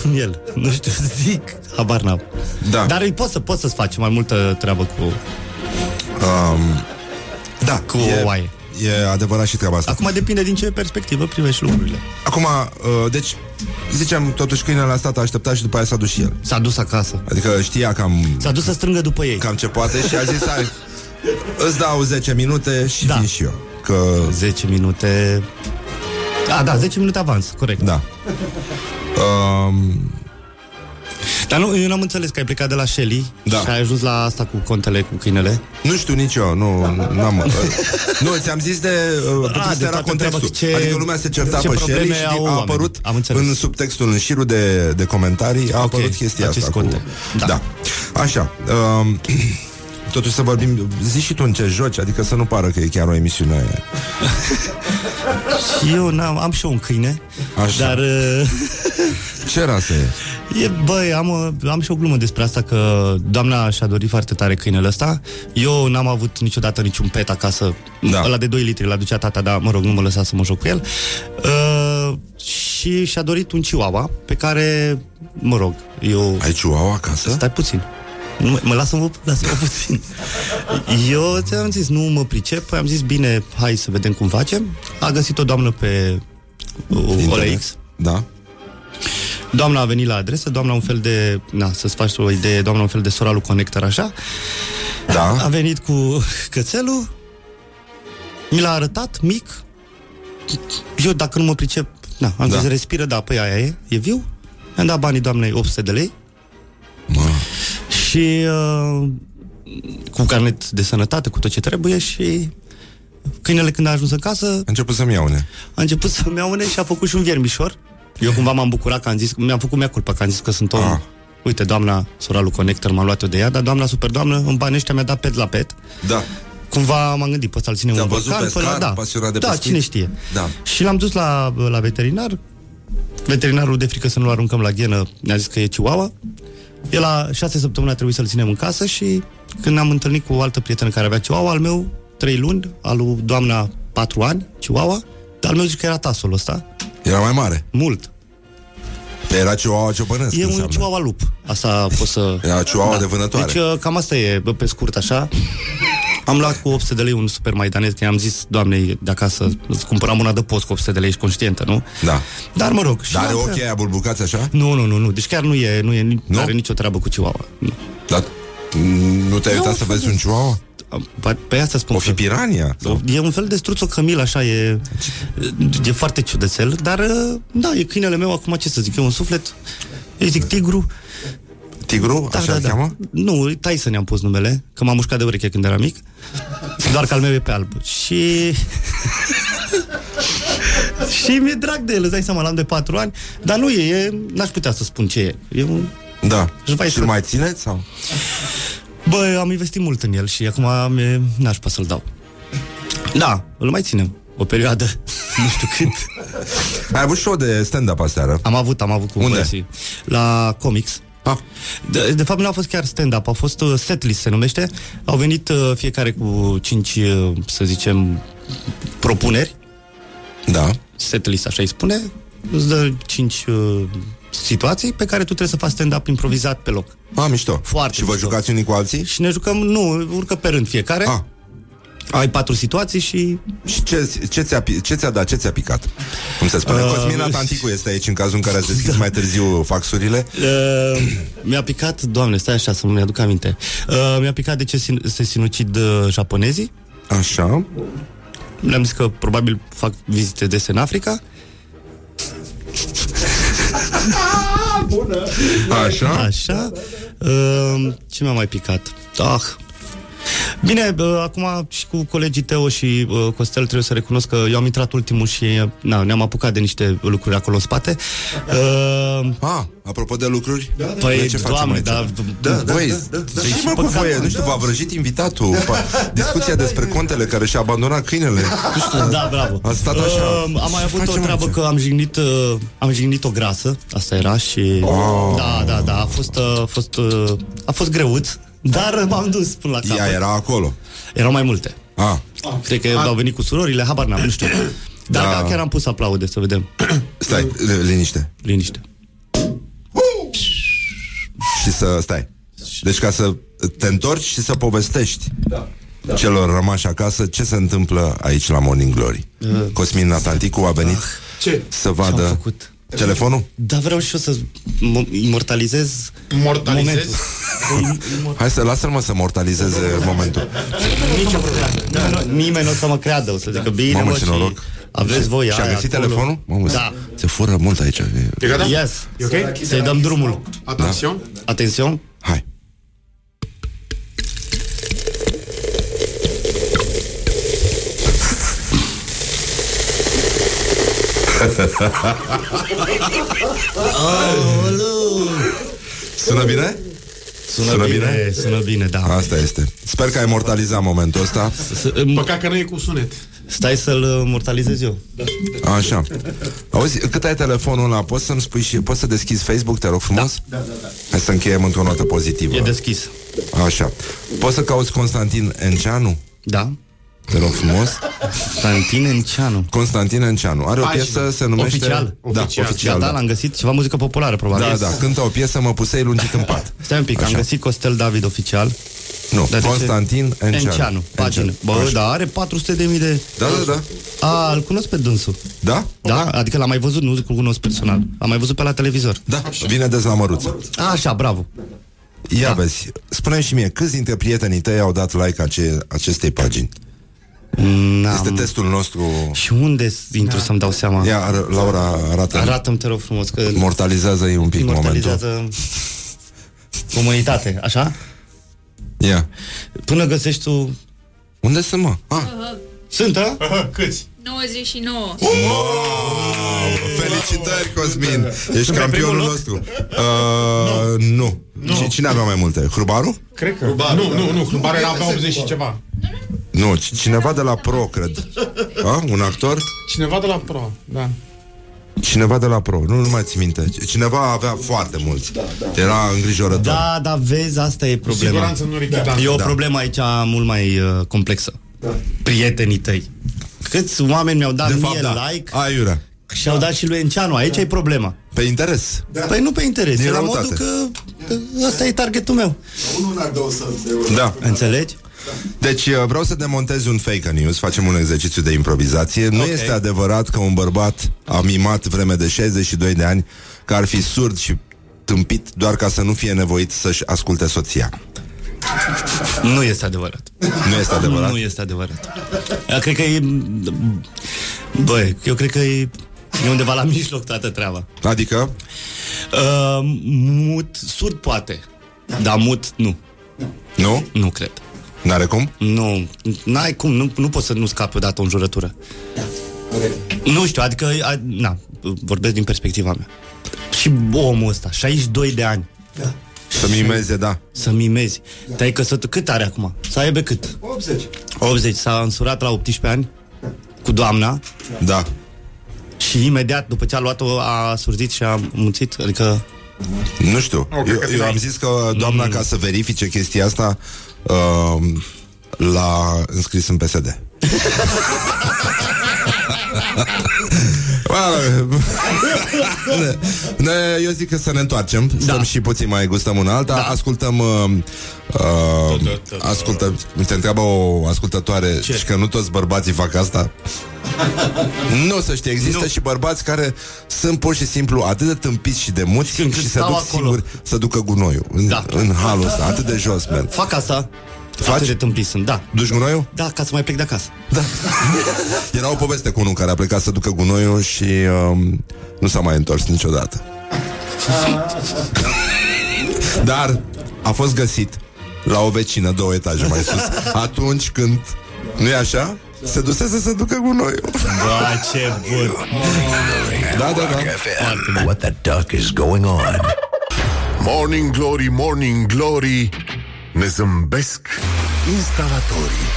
miel. Nu știu, zic, habar n-am. Da. Dar îi poți, să, poți să-ți faci mai multă treabă cu... Um, da, Cu e, o oaie. E adevărat și treaba asta. Acum depinde din ce perspectivă privești lucrurile. Acum, uh, deci, ziceam, totuși câinele a stat a așteptat și după aia s-a dus și el. S-a dus acasă. Adică știa cam, S-a dus să strângă după ei. cam ce poate și a zis, hai, îți dau 10 minute și Da. vin și eu. Că, 10 minute... A, da, 10 minute avans, corect. da. Um, Dar nu, eu n-am înțeles că ai plecat de la Shelly Da. și ai ajuns la asta cu contele, cu câinele. nu știu nici eu, nu, n-am, uh, nu, ți-am zis de, uh, pentru Ah, că de era toată contextul. treaba, ce- adică lumea se certa ce pe probleme Shelly și au a oamenii. apărut Am înțeles. în subtextul, în șirul de, de comentarii, a Ok, apărut chestia acest asta. conte. Cu, Da. da. Așa. Um, Totuși să vorbim Zici și tu în ce joci Adică să nu pară că e chiar o emisiune Și eu n-am, am și eu un câine, Așa. dar uh, Ce rasă e? e, băi, am, uh, am și o glumă despre asta că doamna și-a dorit foarte tare câinele ăsta. Eu n-am avut niciodată niciun pet acasă. Da. Ăla de 2 litri l-a ducea tata, dar mă rog, nu mă lăsa să mă joc cu el. Uh, și și-a dorit un chihuahua pe care, mă rog, eu... Ai chihuahua acasă? Stai puțin. Nu, mă lasă-mă, lasă-mă puțin. Eu ți-am zis, nu mă pricep, am zis, bine, hai să vedem cum facem. A găsit o doamnă pe uh, Internet? OLX. Da Doamna a venit la adresă, doamna un fel de, na, să-ți faci o idee, doamna un fel de sora lui Connector, așa. A Da venit cu cățelul, mi l-a arătat, mic. Eu, dacă nu mă pricep, na, am Da. da. zis, respiră, da, păi aia e, e viu. Mi-am dat banii doamnei 800 de lei. Mă. Și uh, cu carnet de sănătate, cu tot ce trebuie și câinele când a ajuns în casă A început să-mi iaune a început să-mi iaune și a făcut și un viermișor. Eu cumva m-am bucurat că am zis, mi-am făcut mea culpa că am zis că sunt om. Ah. Uite, doamna, sora lui Connector, m-am luat eu de ea, dar doamna super doamnă, în banii ăștia mi-a dat pet la pet. Da Cumva m-am gândit, poți să-l ținem Te-a un văzut borcan, pescar, până la- da. pasionat de da, pescuit? cine știe. Da. Și l-am dus la, la veterinar. Veterinarul de frică să nu-l aruncăm la ghenă ne-a zis că e chihuahua. El la șase săptămâni a trebuit să-l ținem în casă și când ne-am întâlnit cu o altă prietenă care avea chihuahua, al meu trei luni, al lui doamna patru ani, chihuahua, dar al meu zice că era tasul ăsta, Era mai mare mult. Era chihuahua ciopănesc E un înseamnă. chihuahua lup. Asta pot să... Era chihuahua de vânătoare. Deci uh, cam asta e, bă, pe scurt așa. Am luat cu 800 de lei un super maidanez, că i-am zis doamnei de acasă, îți cumpăram una de post cu 800 de lei, ești conștientă, nu? Da Dar mă rog. și Dar are am- ochii aia bulbucați așa? Nu, nu, nu, nu. Deci chiar nu e, nu e, nu Nu? are nicio treabă cu chihuahua. Nu. Dar nu te-ai E uitat un să fel vezi de- un chihuahua? Pe, pe asta spun O fi că- pirania? Sau? E un fel de struț cămil, așa, e, e foarte ciudățel, dar, uh, da, e câinele meu, acum ce să zic, e un suflet, eu zic tigru, Tigru? da, așa da, îl da. cheamă? Nu, Tyson i-am pus numele, că m-am mușcat de ureche când eram mic, doar că al meu e pe alb. Și... și mi-e drag de el, îți dai seama, l-am de patru ani, dar nu e, e n-aș putea să spun ce e. E un Da Își vai Și să- îl mai țineți? Sau? Bă, am investit mult în el și acum mi n-aș putea să-l dau. Da, îl mai ținem o perioadă, nu știu cât. Ai avut show de stand-up aseară Am avut, am avut cu Unde? băieții. La comics. Ah. De, de fapt nu a fost chiar stand-up, a fost uh, setlist se numește. Au venit uh, fiecare cu cinci, uh, să zicem, propuneri. Da Setlist, așa îi spune. Îți dă cinci uh, situații pe care tu trebuie să faci stand-up improvizat pe loc. Ah, mișto Foarte Și vă mișto. jucați unii cu alții? Și ne jucăm, nu, urcă pe rând fiecare. Ah. Ai patru situații și Și ce, ce, ți-a, pi- ce ți-a dat, ce ți-a picat? Cum se spune? Uh, Cosmina Tanticu este aici în cazul în care ați deschis mai târziu faxurile. Uh, mi-a picat, doamne, stai așa să nu mi-aduc aminte. Uh, mi-a picat de ce sin- se sinucid uh, japonezii. Așa. Le-am zis că probabil fac vizite des în Africa. Așa. Așa. Uh, ce mi-a mai picat? Ah. Bine, uh, acum și cu colegii Teo și uh, Costel trebuie să recunosc că eu am intrat ultimul și uh, na, ne-am apucat de niște lucruri acolo în spate. Uh, Ah, apropo de lucruri Păi, Noi ce facem Doamne, aici? da, da, da, băi, da, da, da. deci Și mă cu păcat, voie, mă. nu știu, v-a vrăjit invitatul pa- Discuția despre contele care și-a abandonat câinele Nu știu, Da, bravo. A stat așa. Uh, am mai avut Facem o treabă aici. că am jignit, uh, am jignit o grasă, asta era și... Oh. Da, da, da, a fost, uh, a fost, uh, a fost greuț, dar m-am dus până la capăt. Ea era acolo Erau mai multe. Ah, Cred că au venit cu surorile, habar n-am, nu știu. Dar Da. da. chiar am pus aplaude, să vedem. stai, li- liniște Liniște. Și să stai Deci ca să te întorci și să povestești Celor rămași acasă Ce se întâmplă aici la Morning Glory Cosmin Natanticu a venit Ce? Să vadă Ce-am făcut? Telefonul? Dar vreau și eu să m- imortalizez Mortalizezi? momentul. Hai să lasă-l mă să mortalizeze momentul Nici o problemă. Nu, Nimeni nu o să mă creadă, o să zică bine, Mamă, mă, ce și noroc. aveți voi Și-a aia găsit acolo. telefonul? Mamă, Da. Se fură mult aici E gata? Yes. E ok? Să-i dăm drumul. Atențion. Atențion. Hai Sună bine? Sună, Sună bine, bine? sună bine, da. Asta este Sper că ai mortalizat momentul ăsta S- m- Păcat că nu e cu sunet. Stai să-l mortalizez eu. Așa Auzi, cât ai telefonul ăla Poți să-mi spui și Poți să deschizi Facebook, te rog frumos? Da, da, da Hai să încheiem într-o notă pozitivă E deschis. Așa Poți să cauți Constantin Enceanu? Da? Te rog frumos Constantin Enceanu. Constantin Enceanu Are o Pagină. piesă, se numește Oficial? Da, Oficial. oficial Da, da. l-am găsit. Ceva muzică populară, probabil. Da, da, cântă o piesă, mă pusei lungit în pat Stai un pic, Așa. am găsit Costel David oficial. Nu, Dar de ce? Constantin Enceanu Enceanu, pagină. Bă, Așa. da, are 400 de mii de... Da, da, da A, îl cunosc pe dânsul. Da? Da? Adică l-am mai văzut, nu zic că îl cunosc personal. Am mai văzut pe la televizor. Da, vine des la măruță A, așa, bravo. Ia Da. vezi, spune și mie Câți dintre prietenii tăi au dat like ace- acestei pagini? N-am... Este testul nostru Și unde s- intru să-mi dau seama? Ia, ar- Laura, arată Arată-mi, te rog frumos, că Mortalizează-i un pic momentul imortalizează comunitate, așa? Ia Până găsești tu... Unde sunt, mă? Ah, Sunt, a? Câți? 99. Wow! Felicitări, Cosmin! Ești campionul nostru. Uh, nu. nu. Cine avea mai multe? Hrubaru? Cred că. Nu, nu, nu. Hrubar era pe 80 și ceva. Nu, ci- cineva de la Pro, cred. A? Un actor? Cineva de la Pro, da. Cineva de la Pro, nu, nu mai țin minte. Cineva avea foarte mulți. Era îngrijorător. Da, da, vezi, asta e problema. Siguranță nu ridică E o Da. problemă aici mult mai uh, complexă. Prietenii tăi. Câți oameni mi-au dat De mie fapt, da. like Aiurea. și au dat și lui Enceanu. Aici e problema. Pe interes. Păi nu pe interes, Din e la răutate. modul că că ăsta e targetul meu. Da. Înțelegi? Deci uh, vreau să demontez un fake news, facem un exercițiu de improvizație. Nu Ok. este adevărat că un bărbat a mimat vreme de 62 de ani că ar fi surd și tâmpit doar ca să nu fie nevoit să-și asculte soția. Nu este adevărat. Nu este adevărat? Nu este adevărat. Eu cred că e... Băi, eu cred că e, e undeva la mijloc toată treaba. Adică? Uh, mut, surd poate, dar mut nu. Nu? Nu cred. N-are cum? Nu, n-ai cum, nu, nu poți să nu scapi odată o înjurătură. Nu știu, adică, a, na, vorbesc din perspectiva mea. Și omul ăsta, 62 de ani, Să mimeze, da. să mimezi. Te-ai căsătorit, cât are acum? Să aibă cât? 80. 80, s-a însurat la 18 ani cu doamna Da. și imediat după ce a luat-o a surzit și a muncit, adică Nu știu. cred Eu, că eu n-ai. am zis că doamna, ca să verifice chestia asta, uh, l-a înscris în PSD. Bă, ne, ne, eu zic că să ne întoarcem Stăm și puțin mai gustăm una alta da. Ascultăm uh, uh, Ascultăm Te întreabă o ascultătoare Ce? Și că nu toți bărbații fac asta Nu să știi, există Nu. și bărbați care Sunt pur și simplu atât de tâmpiți și de muți Încât Și se stau duc acolo. singuri să ducă gunoiul în, Da. în halul ăsta, atât de jos, man fac asta. Faci? Atât de tâmpit sunt, da. Duci gunoiul? Da, ca să mai plec de acasă. Da. Era o poveste cu unul care a plecat să ducă gunoiul și um, nu s-a mai întors niciodată. Dar a fost găsit la o vecină două etaje mai sus. Atunci când nu e așa? Se dusese să ducă cu noi. Bă, ce bun! Da, da, da. Rock FM. What the duck is going on? Morning Glory, Morning Glory Ne zâmbesc instalatorii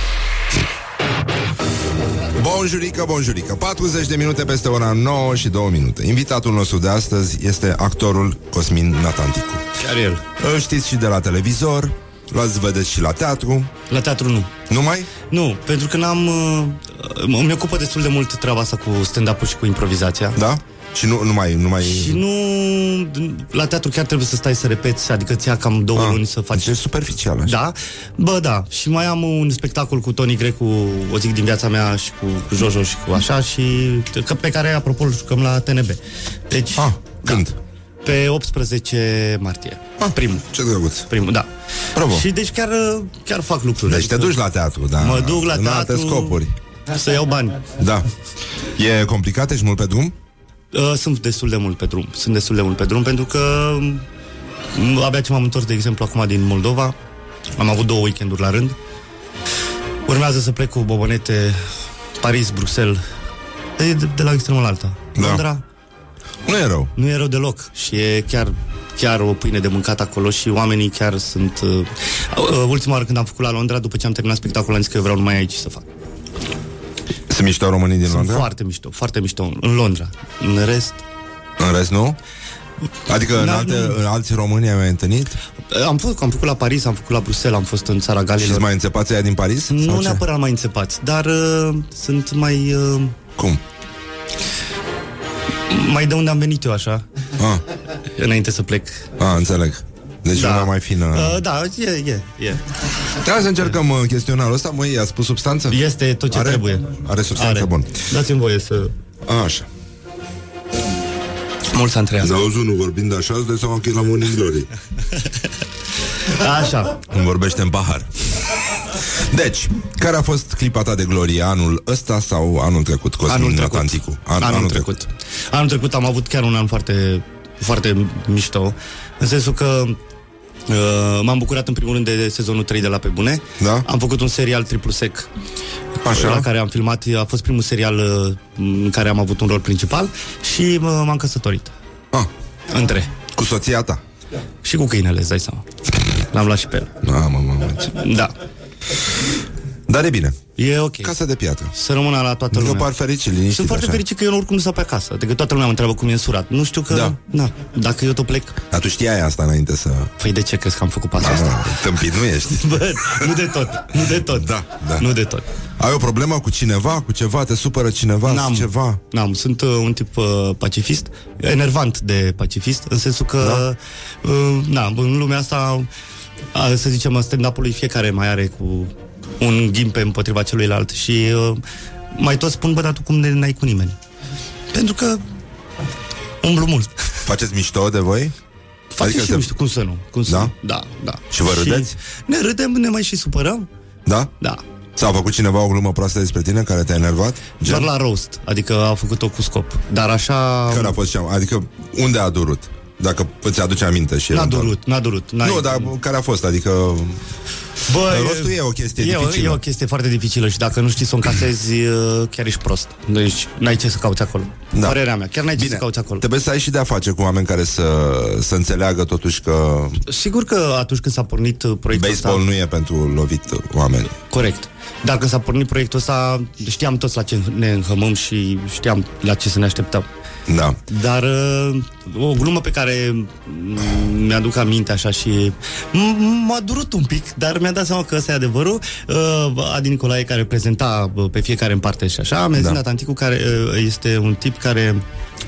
Bonjurică, bonjurică 40 de minute peste ora 9 și 2 minute Invitatul nostru de astăzi este actorul Cosmin Natanticu Chiar el. Îl știți și de la televizor L-ați vedeți și la teatru La teatru nu. Numai? Nu, pentru că n-am... Uh, îmi ocupă destul de mult treaba asta cu stand-up-ul și cu improvizația. Da? Și nu, nu mai, nu mai... Și nu... La teatru chiar trebuie să stai să repeți, adică ți ia cam două Ah, luni să faci... deci e superficial așa. Da? Bă, da. Și mai am un spectacol cu Tony Grecu, o zic din viața mea și cu, cu Jojo și cu așa și că, pe care, apropo, îl jucăm la TNB. Deci, Ah, când? pe 18 martie. Ah, primul. Ce drăguț. Primul, da. Bravo. Și deci chiar, chiar fac lucruri. Deci te duci la teatru, da. Mă duc la în alte teatru. scopuri. Să iau bani. Da. E complicat? Ești mult pe drum? Uh, Sunt destul de mult pe drum. Sunt destul de mult pe drum pentru că m, abia ce m-am întors, de exemplu, acum din Moldova. Am avut două weekenduri la rând. Urmează să plec cu bobonete Paris, Bruxelles. De, de, de la extremul la alta. Da. Londra Nu e rău. nu e rău deloc și e chiar chiar o pâine de mâncat acolo și oamenii chiar sunt... Uh, uh, ultima oară când am făcut la Londra, după ce am terminat spectacolul, am zis că eu vreau numai aici să fac. Sunt mișto românii din Sunt Londra? foarte mișto, foarte mișto în Londra. În rest, În rest, nu? Adică în, Da, alte, nu. în alți români ai mai întâlnit? am, fost, am făcut la Paris, am făcut la Bruxelles, am fost în țara Și Galilor. mai înțepați aia din Paris? Nu Sau ce? neapărat mai înțepați, dar uh, sunt mai... Uh, Cum? mai de unde am venit eu, așa, Ah, înainte să plec. ah înțeleg. Deci Da. una mai fină. Uh, da, e, e, e. Hai să încercăm uh, chestionarul ăsta. Măi, a spus substanță? Este tot ce Are? trebuie. Are substanță, bun. Dați-mi voie să... Așa. Mulți antrează. auzi unul vorbind așa, îți dai seama că e la Morning Glory. Așa. Îmi vorbește în pahar. Deci, care a fost clipa ta de glorie anul ăsta sau anul trecut, Cosmin Anul trecut. Atlanticu? An, anul, anul trecut. trecut. Anul trecut am avut chiar un an foarte, foarte mișto, în sensul că uh, m-am bucurat în primul rând de sezonul 3 de la Pe Bune. Da. Am făcut un serial triplu sec Așa. la care am filmat, a fost primul serial uh, în care am avut un rol principal și uh, m-am căsătorit. Ah, Între. cu soția ta. Și cu câinele, îți dai seama. L-am luat și pe el. Mamă, mamă. ce- Da. Dar e bine. E ok. Casa de piatră. Să rămână la toată Adică lumea. par fericit, liniștit Sunt foarte așa. fericit că eu oricum nu stau pe acasă. Adică toată lumea mă întreabă cum e însurat. Nu știu că... Da. da. Dacă eu tot plec... Dar tu știai asta înainte să... Păi de ce crezi că am făcut pasul ăsta? Da, tâmpit nu ești. Bă, nu de tot. Nu de tot. Da, da. Nu de tot. Ai o problemă cu cineva, cu ceva, te supără cineva, N-am. ceva? N-am. Sunt uh, un tip uh, pacifist, enervant de pacifist, în sensul că, da. uh, na, în lumea asta, uh, să zicem, stand-up-ului fiecare mai are cu un ghimpe împotriva celuilalt și uh, mai toți spun, bă, dar tu cum ne n-ai cu nimeni? Pentru că umblu mult. Faceți mișto de voi? Face Adică și se- nu știu cum să nu. Cum să Da? nu. Da, da. Și vă râdeți? ne râdem, ne mai și supărăm. Da? Da. S-a făcut cineva o glumă proastă despre tine care te-a enervat? Doar la roast, adică a făcut-o cu scop. Dar așa... Care a fost cea Adică unde a durut? Dacă îți aduce aminte și N-a eventual. durut, n-a durut. N-ai... Nu, dar care a fost? Adică Bă, rostul e o chestie e, dificilă. E o chestie foarte dificilă și dacă nu știi să o încasezi, uh, chiar ești prost. Deci n-ai ce să cauți acolo. Da. Părerea mea, chiar n-ai ce Bine, să cauți acolo. trebuie să ai și de-a face cu oameni care să, să înțeleagă totuși că Sigur că atunci când s-a pornit uh, proiectul baseball ăsta... nu e pentru lovit oameni. Corect. Dar când s-a pornit proiectul ăsta, știam toți la ce ne înhămăm și știam la ce să ne așteptăm. Da. Dar uh, o glumă pe care mm, mi-aduc aminte așa și m- m-a durut un pic, dar mi-a dat seama că ăsta e adevărul. Uh, Adi Nicolae, care prezenta uh, pe fiecare în parte și așa, mi-a zis Da. da. Natanticu, care uh, este un tip care...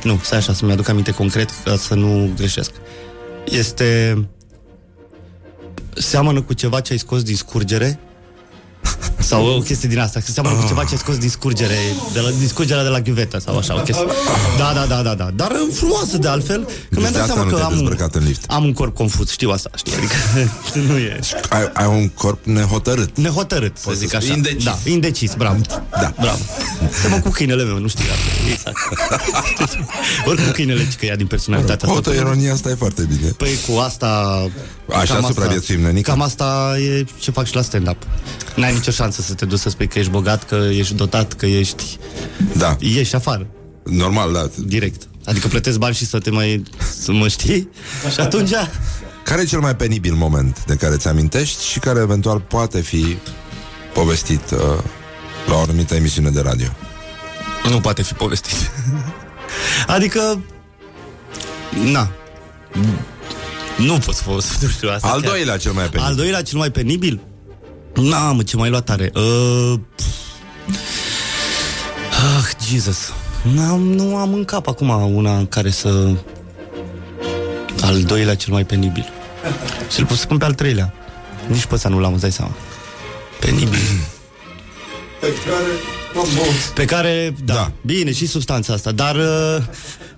Nu, stai așa, să-mi aduc aminte concret, ca să nu greșesc. Este... Seamănă cu ceva ce ai scos din scurgere sau o chestie din asta, că seamănă cu ceva ce ai scos din scurgere, de la, din scurgerea de la ghiuvetă sau așa, o chestie. Da, da, da, da, da. Dar frumoasă de altfel, că mi-am de dat asta seama nu că te-ai am un, dezbrăcat în lift. am un corp confuz, știu asta, știi, adică nu e Ai, ai un corp nehotărât. nehotărât, să Poți zic să spui așa. indecis. Da, indecis, bravo. Da. Bravo. Semă cu câinele meu, nu știu asta. Exact. Oricum câinele că ia din personalitatea asta. Autoironia asta e foarte bine. Păi cu asta... Așa cam supraviețuim, nenică. Cam asta e ce fac și la stand-up. N-ai nicio șansă să te duci să spui că ești bogat, că ești dotat, că ești... Da, Ieși afară, normal, da. direct. Adică plătesc bani și să te mai... să mă știi? Și atunci... Care e cel mai penibil moment de care ți amintești și care eventual poate fi povestit uh, la o anumită emisiune de radio? Nu poate fi povestit. adică... Na. Nu pot să povestesc, nu știu asta. Al chiar. doilea cel mai penibil. Al doilea cel mai penibil? Na, mă, ce mai luat tare. Uh, pf. ah, Jesus. N-am, nu am în cap acum una în care să... Al doilea cel mai penibil. Și-l pot să spun pe al treilea. Nici pe ăsta nu l-am, îți dai seama. Penibil. Pe care, da, Da. da. bine, și substanța asta, dar uh,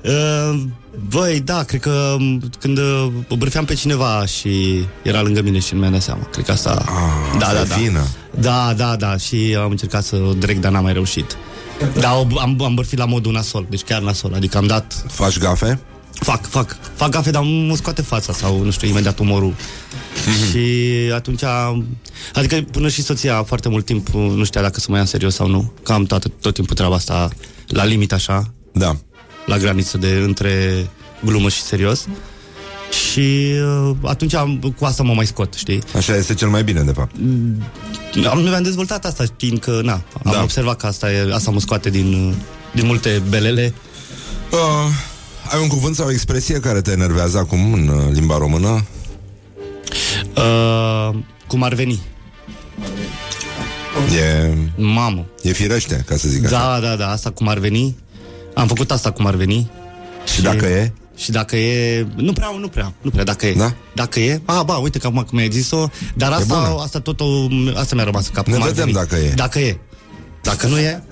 uh, Băi, da, cred că m, când uh, bârfeam pe cineva și era lângă mine și nu mi-am dat seama. Cred că asta... Ah, da, asta da, e da. vină. Da, da, da, și am încercat să o direct, dar n-am mai reușit. Dar o- am, am bărfit la modul nasol, deci chiar nasol, adică am dat... Faci gafe? Fac, fac, fac gafe, dar mă scoate fața sau, nu știu, imediat umorul. Și atunci, adică până și soția foarte mult timp nu știa dacă să mă ia în serios sau nu, că am tot, tot timpul treaba asta la limit așa, Da. la graniță de între glumă și serios. Și uh, atunci am, cu asta mă mai scot, știi? Așa este cel mai bine, de fapt. Am, mi-am dezvoltat asta știind că, na, am Da. observat că asta, e, asta mă scoate din, uh, din multe belele. Uh, ai un cuvânt sau o expresie care te enervează acum în uh, limba română? Uh, cum ar veni? E, Mamă. e firește, ca să zic așa. Da, da, da, asta cum ar veni. Am făcut asta cum ar veni. Și dacă e? Și dacă e... Nu prea, nu prea, nu prea, dacă e. Da? Dacă e... A, ba, uite că acum cum ai zis-o, dar asta, bună. asta tot o, asta mi-a rămas în cap. Ne cum ar vedem veni. dacă e. Dacă e. Dacă nu e,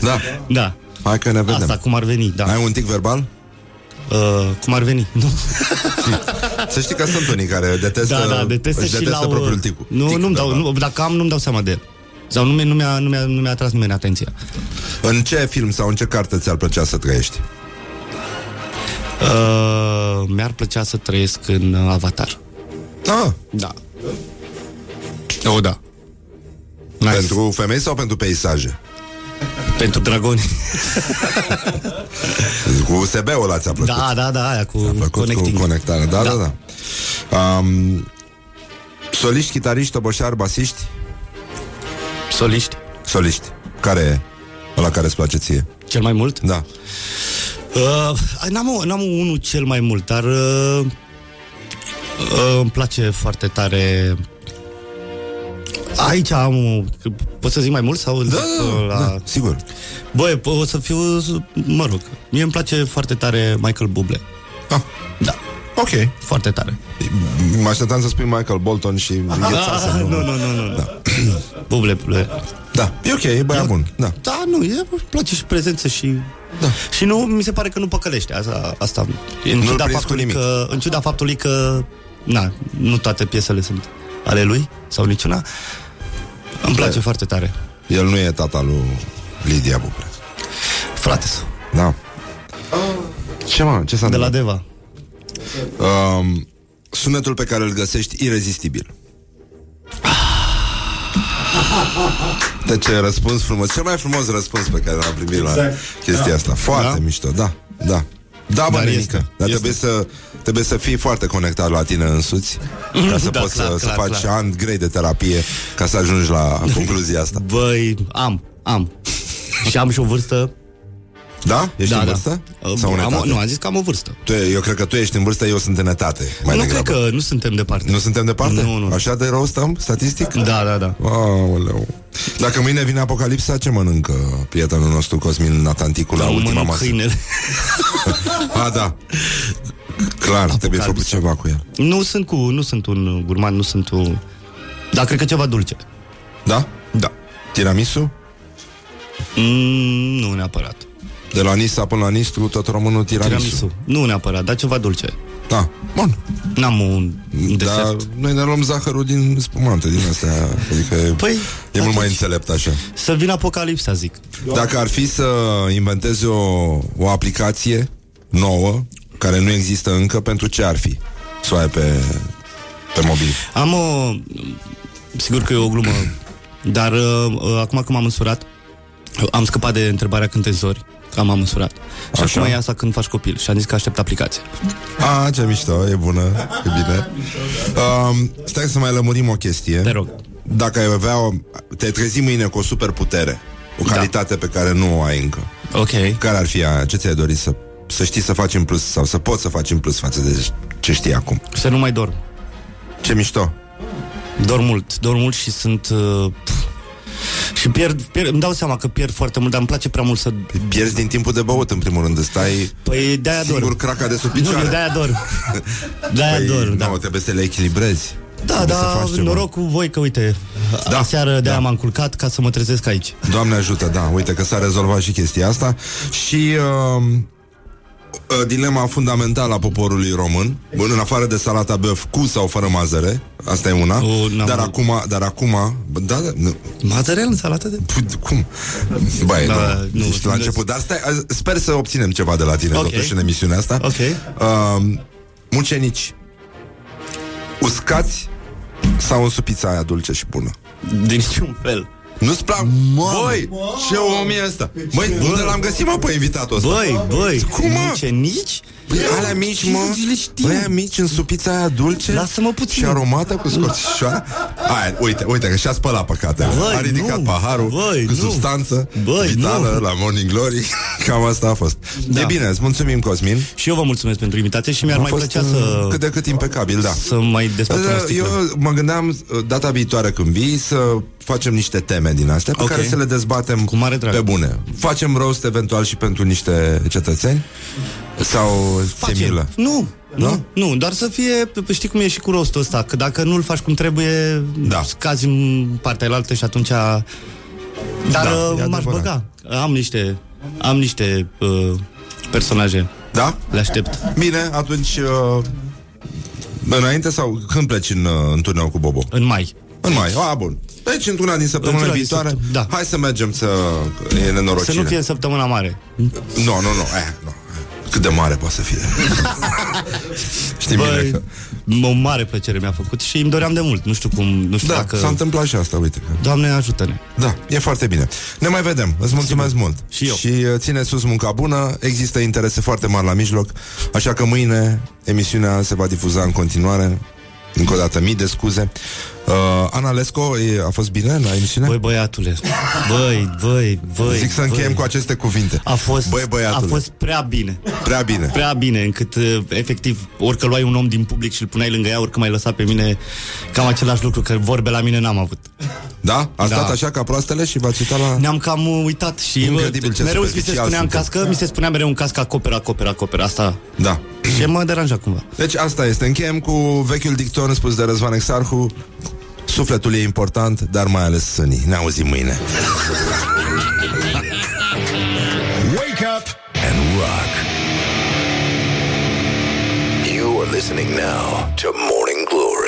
Da. da. Hai că ne vedem. Asta cum ar veni, da. Ai un tic verbal? Uh, cum ar veni, nu? Să știi că sunt unii care detestă, da, da, detestă își și detestă la propriul tic. Nu, tic nu-mi dau, verbal. nu, dacă am, nu-mi dau seama de el. Sau nu, mi- nu, mi-a, nu, mi-a, nu mi-a atras nimeni atenția. În ce film sau în ce carte ți-ar plăcea să trăiești? Uh, mi-ar plăcea să trăiesc în uh, Avatar. Ah, Da. O, da. Nice. Pentru, pentru femei sau pentru peisaje? Pentru dragoni. Cu USB-ul ăla ți-a plăcut? da, da, da, aia cu Ți-a plăcut connecting. cu conectarea. Da, da, Da. da. Um, soliști, chitariști, toboșari, basiști? Soliști. Soliști. Care e ăla care îți place ție? Cel mai mult? Da. Uh, n-am, n-am unul cel mai mult, dar uh, uh, îmi place foarte tare Aici am o- Pot să zic mai mult? Sau Da, uh, da, da, sigur. Băi, o să fiu Mă rog, mie îmi place foarte tare Michael Bublé Ah, Da, ok. foarte tare Mă așteptam să spui Michael Bolton și înghețase, Ah, nu, nu, nu, nu, nu. Da. Bublé, Bublé Da, e ok, e băiat bun. Da. Da, nu, e, îmi place și prezență și... Da. Și nu, mi se pare că nu păcălește asta. asta în, Nu-l ciuda prins cu faptului nimic. că, în ciuda faptului că... Na, nu toate piesele sunt ale lui, sau niciuna. Îmi place Da. foarte tare. El nu e tata lui Lidia Buble. Frate, Da. Ce mă? Ce s-a de la întâmplat? Deva. Um, sunetul pe care îl găsești irezistibil. De ce răspuns frumos? Cel mai frumos răspuns pe care l-am primit la chestia asta. Foarte Da? mișto, da, da. Da, bă, Dar nenică. este, Dar este. trebuie să, trebuie să fii foarte conectat la tine însuți ca să Da, poți clar, să, să clar, faci clar. ani grei de terapie ca să ajungi la concluzia asta. Băi, am, am. și am și o vârstă. Da? Ești da, în da. vârstă? Uh, Sau în am, etate? nu, am zis că am o vârstă. Tu, eu cred că tu ești în vârstă, eu sunt în etate. Mai nu degrabă. cred că nu suntem departe. Nu suntem departe? Nu, nu. Așa de rău stăm, statistic? Da, da, da. Aoleu. Dacă mâine vine apocalipsa, ce mănâncă prietenul nostru Cosmin Natanticu la Îmi ultima mănânc masă? câinele. A, da. Clar, trebuie făcut ceva cu el. nu sunt cu, nu sunt un gurman, nu sunt un... Dar cred că ceva dulce. Da? Da. Tiramisu? Mm, nu neapărat. De la Nisa până la Nistru, tot românul tiramisu. Tiramisu. Nu neapărat, dar ceva dulce. Da. Bun. N-am un Dar desert. noi ne luăm zahărul din spumante, din astea. Adică Păi, e mult mai atunci- înțelept așa. Să vină apocalipsa, zic. Dacă ar fi să inventezi o, o aplicație nouă, care nu există încă, pentru ce ar fi? Să o ai pe, pe mobil. Am o... Sigur că e o glumă, dar uh, uh, acum când m-am însurat, am scăpat de întrebarea când te zori, că m-am însurat. Și Așa. acum e asta când faci copil și am zis că aștept aplicația. A, ce mișto, e bună, e bine. Um, stai să mai lămurim o chestie. Te rog. Dacă ai avea, o, te trezi mâine cu o superputere, o Da. calitate pe care nu o ai încă, Ok. care ar fi aia? Ce ți-ai dori să, să știi să faci în plus sau să poți să faci în plus față de ce știi acum? Să nu mai dorm. Ce mișto. Dorm mult, dorm mult și sunt... Uh, pf, și pierd, pierd, îmi dau seama că pierd foarte mult, dar îmi place prea mult să... Pierzi din timpul de băut, în primul rând, îți stai Păi de-aia dorm. singur craca de sub Nu, picioare. eu de-aia dorm. De-aia Păi, dorm, da. nu, trebuie să le echilibrezi. Da, Trebuie să da, faci ceva. noroc cu voi că, uite, Da, da, aseară de-aia da. m-am culcat ca să mă trezesc aici. Doamne ajută, da, uite că s-a rezolvat și chestia asta Și uh, uh, dilema fundamentală a poporului român Bun, în afară de salata băf cu sau fără mazăre Asta e una O, n-am- Dar acum, dar acum bă, da, da, nu, Mazărel în salată de... Pu- cum? Băi, Da, nu, nu, ești la nu- început Dar stai, uh, sper să obținem ceva de la tine Ok. Totuși în emisiunea asta Ok. uh, Mucenici Uscați Sau însupița aia dulce și bună De niciun fel. Nu-ți plac? Băi, ce om e ăsta? Băi, unde l-am găsit, mă, pe invitatul ăsta? Băi, băi, Cum, mă? ce nici? Păi alea mici, ce mă să le știu? Băi, aia mici în supița aia dulce Lasă-mă puțin. Și aromată cu scorțișoara Aia, uite, uite că și-a spălat păcatele Băi, A ridicat nu. paharul Băi, Cu nu. substanță Băi, Vitală nu. la Morning Glory Cam asta a fost Da. E bine, îți mulțumim, Cosmin Și eu vă mulțumesc pentru invitație și mi-ar A mai fost plăcea uh, să, cât de cât impecabil, da să mai despărțim o Eu sticlă. mă gândeam uh, data viitoare când vii să facem niște teme din astea pe Ok. care să le dezbatem Cu mare drag. pe bune. Facem roast eventual și pentru niște cetățeni sau ți-e milă? Nu, Da? nu, nu, doar să fie, știi cum e și cu rostul ăsta, că dacă nu-l faci cum trebuie, Da. scazi în partea elaltă și atunci... Dar Da, uh, e m-aș adevărat. băga. Am niște, am niște uh, personaje, Da? le aștept. Bine, atunci uh, înainte sau când pleci în, uh, în turneu cu Bobo? În mai. În mai. A, bun. Deci într-una din săptămâna Într-una din viitoare, săptămâna, da. hai să mergem să... E nenorocire. Să nu fie în săptămâna mare. Nu, nu, nu. Eh, nu. Cât de mare poate să fie. Știi bine Băi, că... o mare plăcere mi-a făcut și îmi doream de mult. Nu știu cum, nu știu Da, dacă... s-a întâmplat și asta, uite. că- Doamne, ajută-ne. Da, e foarte bine. Ne mai vedem. Îți mulțumesc mult. Și eu. Și uh, ține sus munca bună. Există interese foarte mari la mijloc, așa că mâine emisiunea se va difuza în continuare. Încă o dată, mii de scuze. Uh, Ana Lesco e, a fost bine la emisiune? Băi, băiatule, băi, băi, băi. Zic să încheiem băi. cu aceste cuvinte. A fost, Băi, a băiatule. fost prea bine. Prea bine. Prea bine, încât uh, efectiv, orică luai un om din public și îl puneai lângă ea, orică mai lăsa pe mine cam același lucru, că vorbe la mine n-am avut. Da? A stat Da. așa ca proastele și v-ați uitat la... Ne-am cam uh, uitat și Incredibil ce mereu mi se superficial spunea în suntem. cască, mi se spunea mereu în cască acoperă, acoperă, acoperă, asta. Da. Și mă deranja cumva. Deci asta este. Încheiem cu vechiul dicton spus de Răzvan Exarhu. Sufletul e important, dar mai ales sânii. Ne auzim mâine. Wake up and rock. You are listening now to Morning Glory.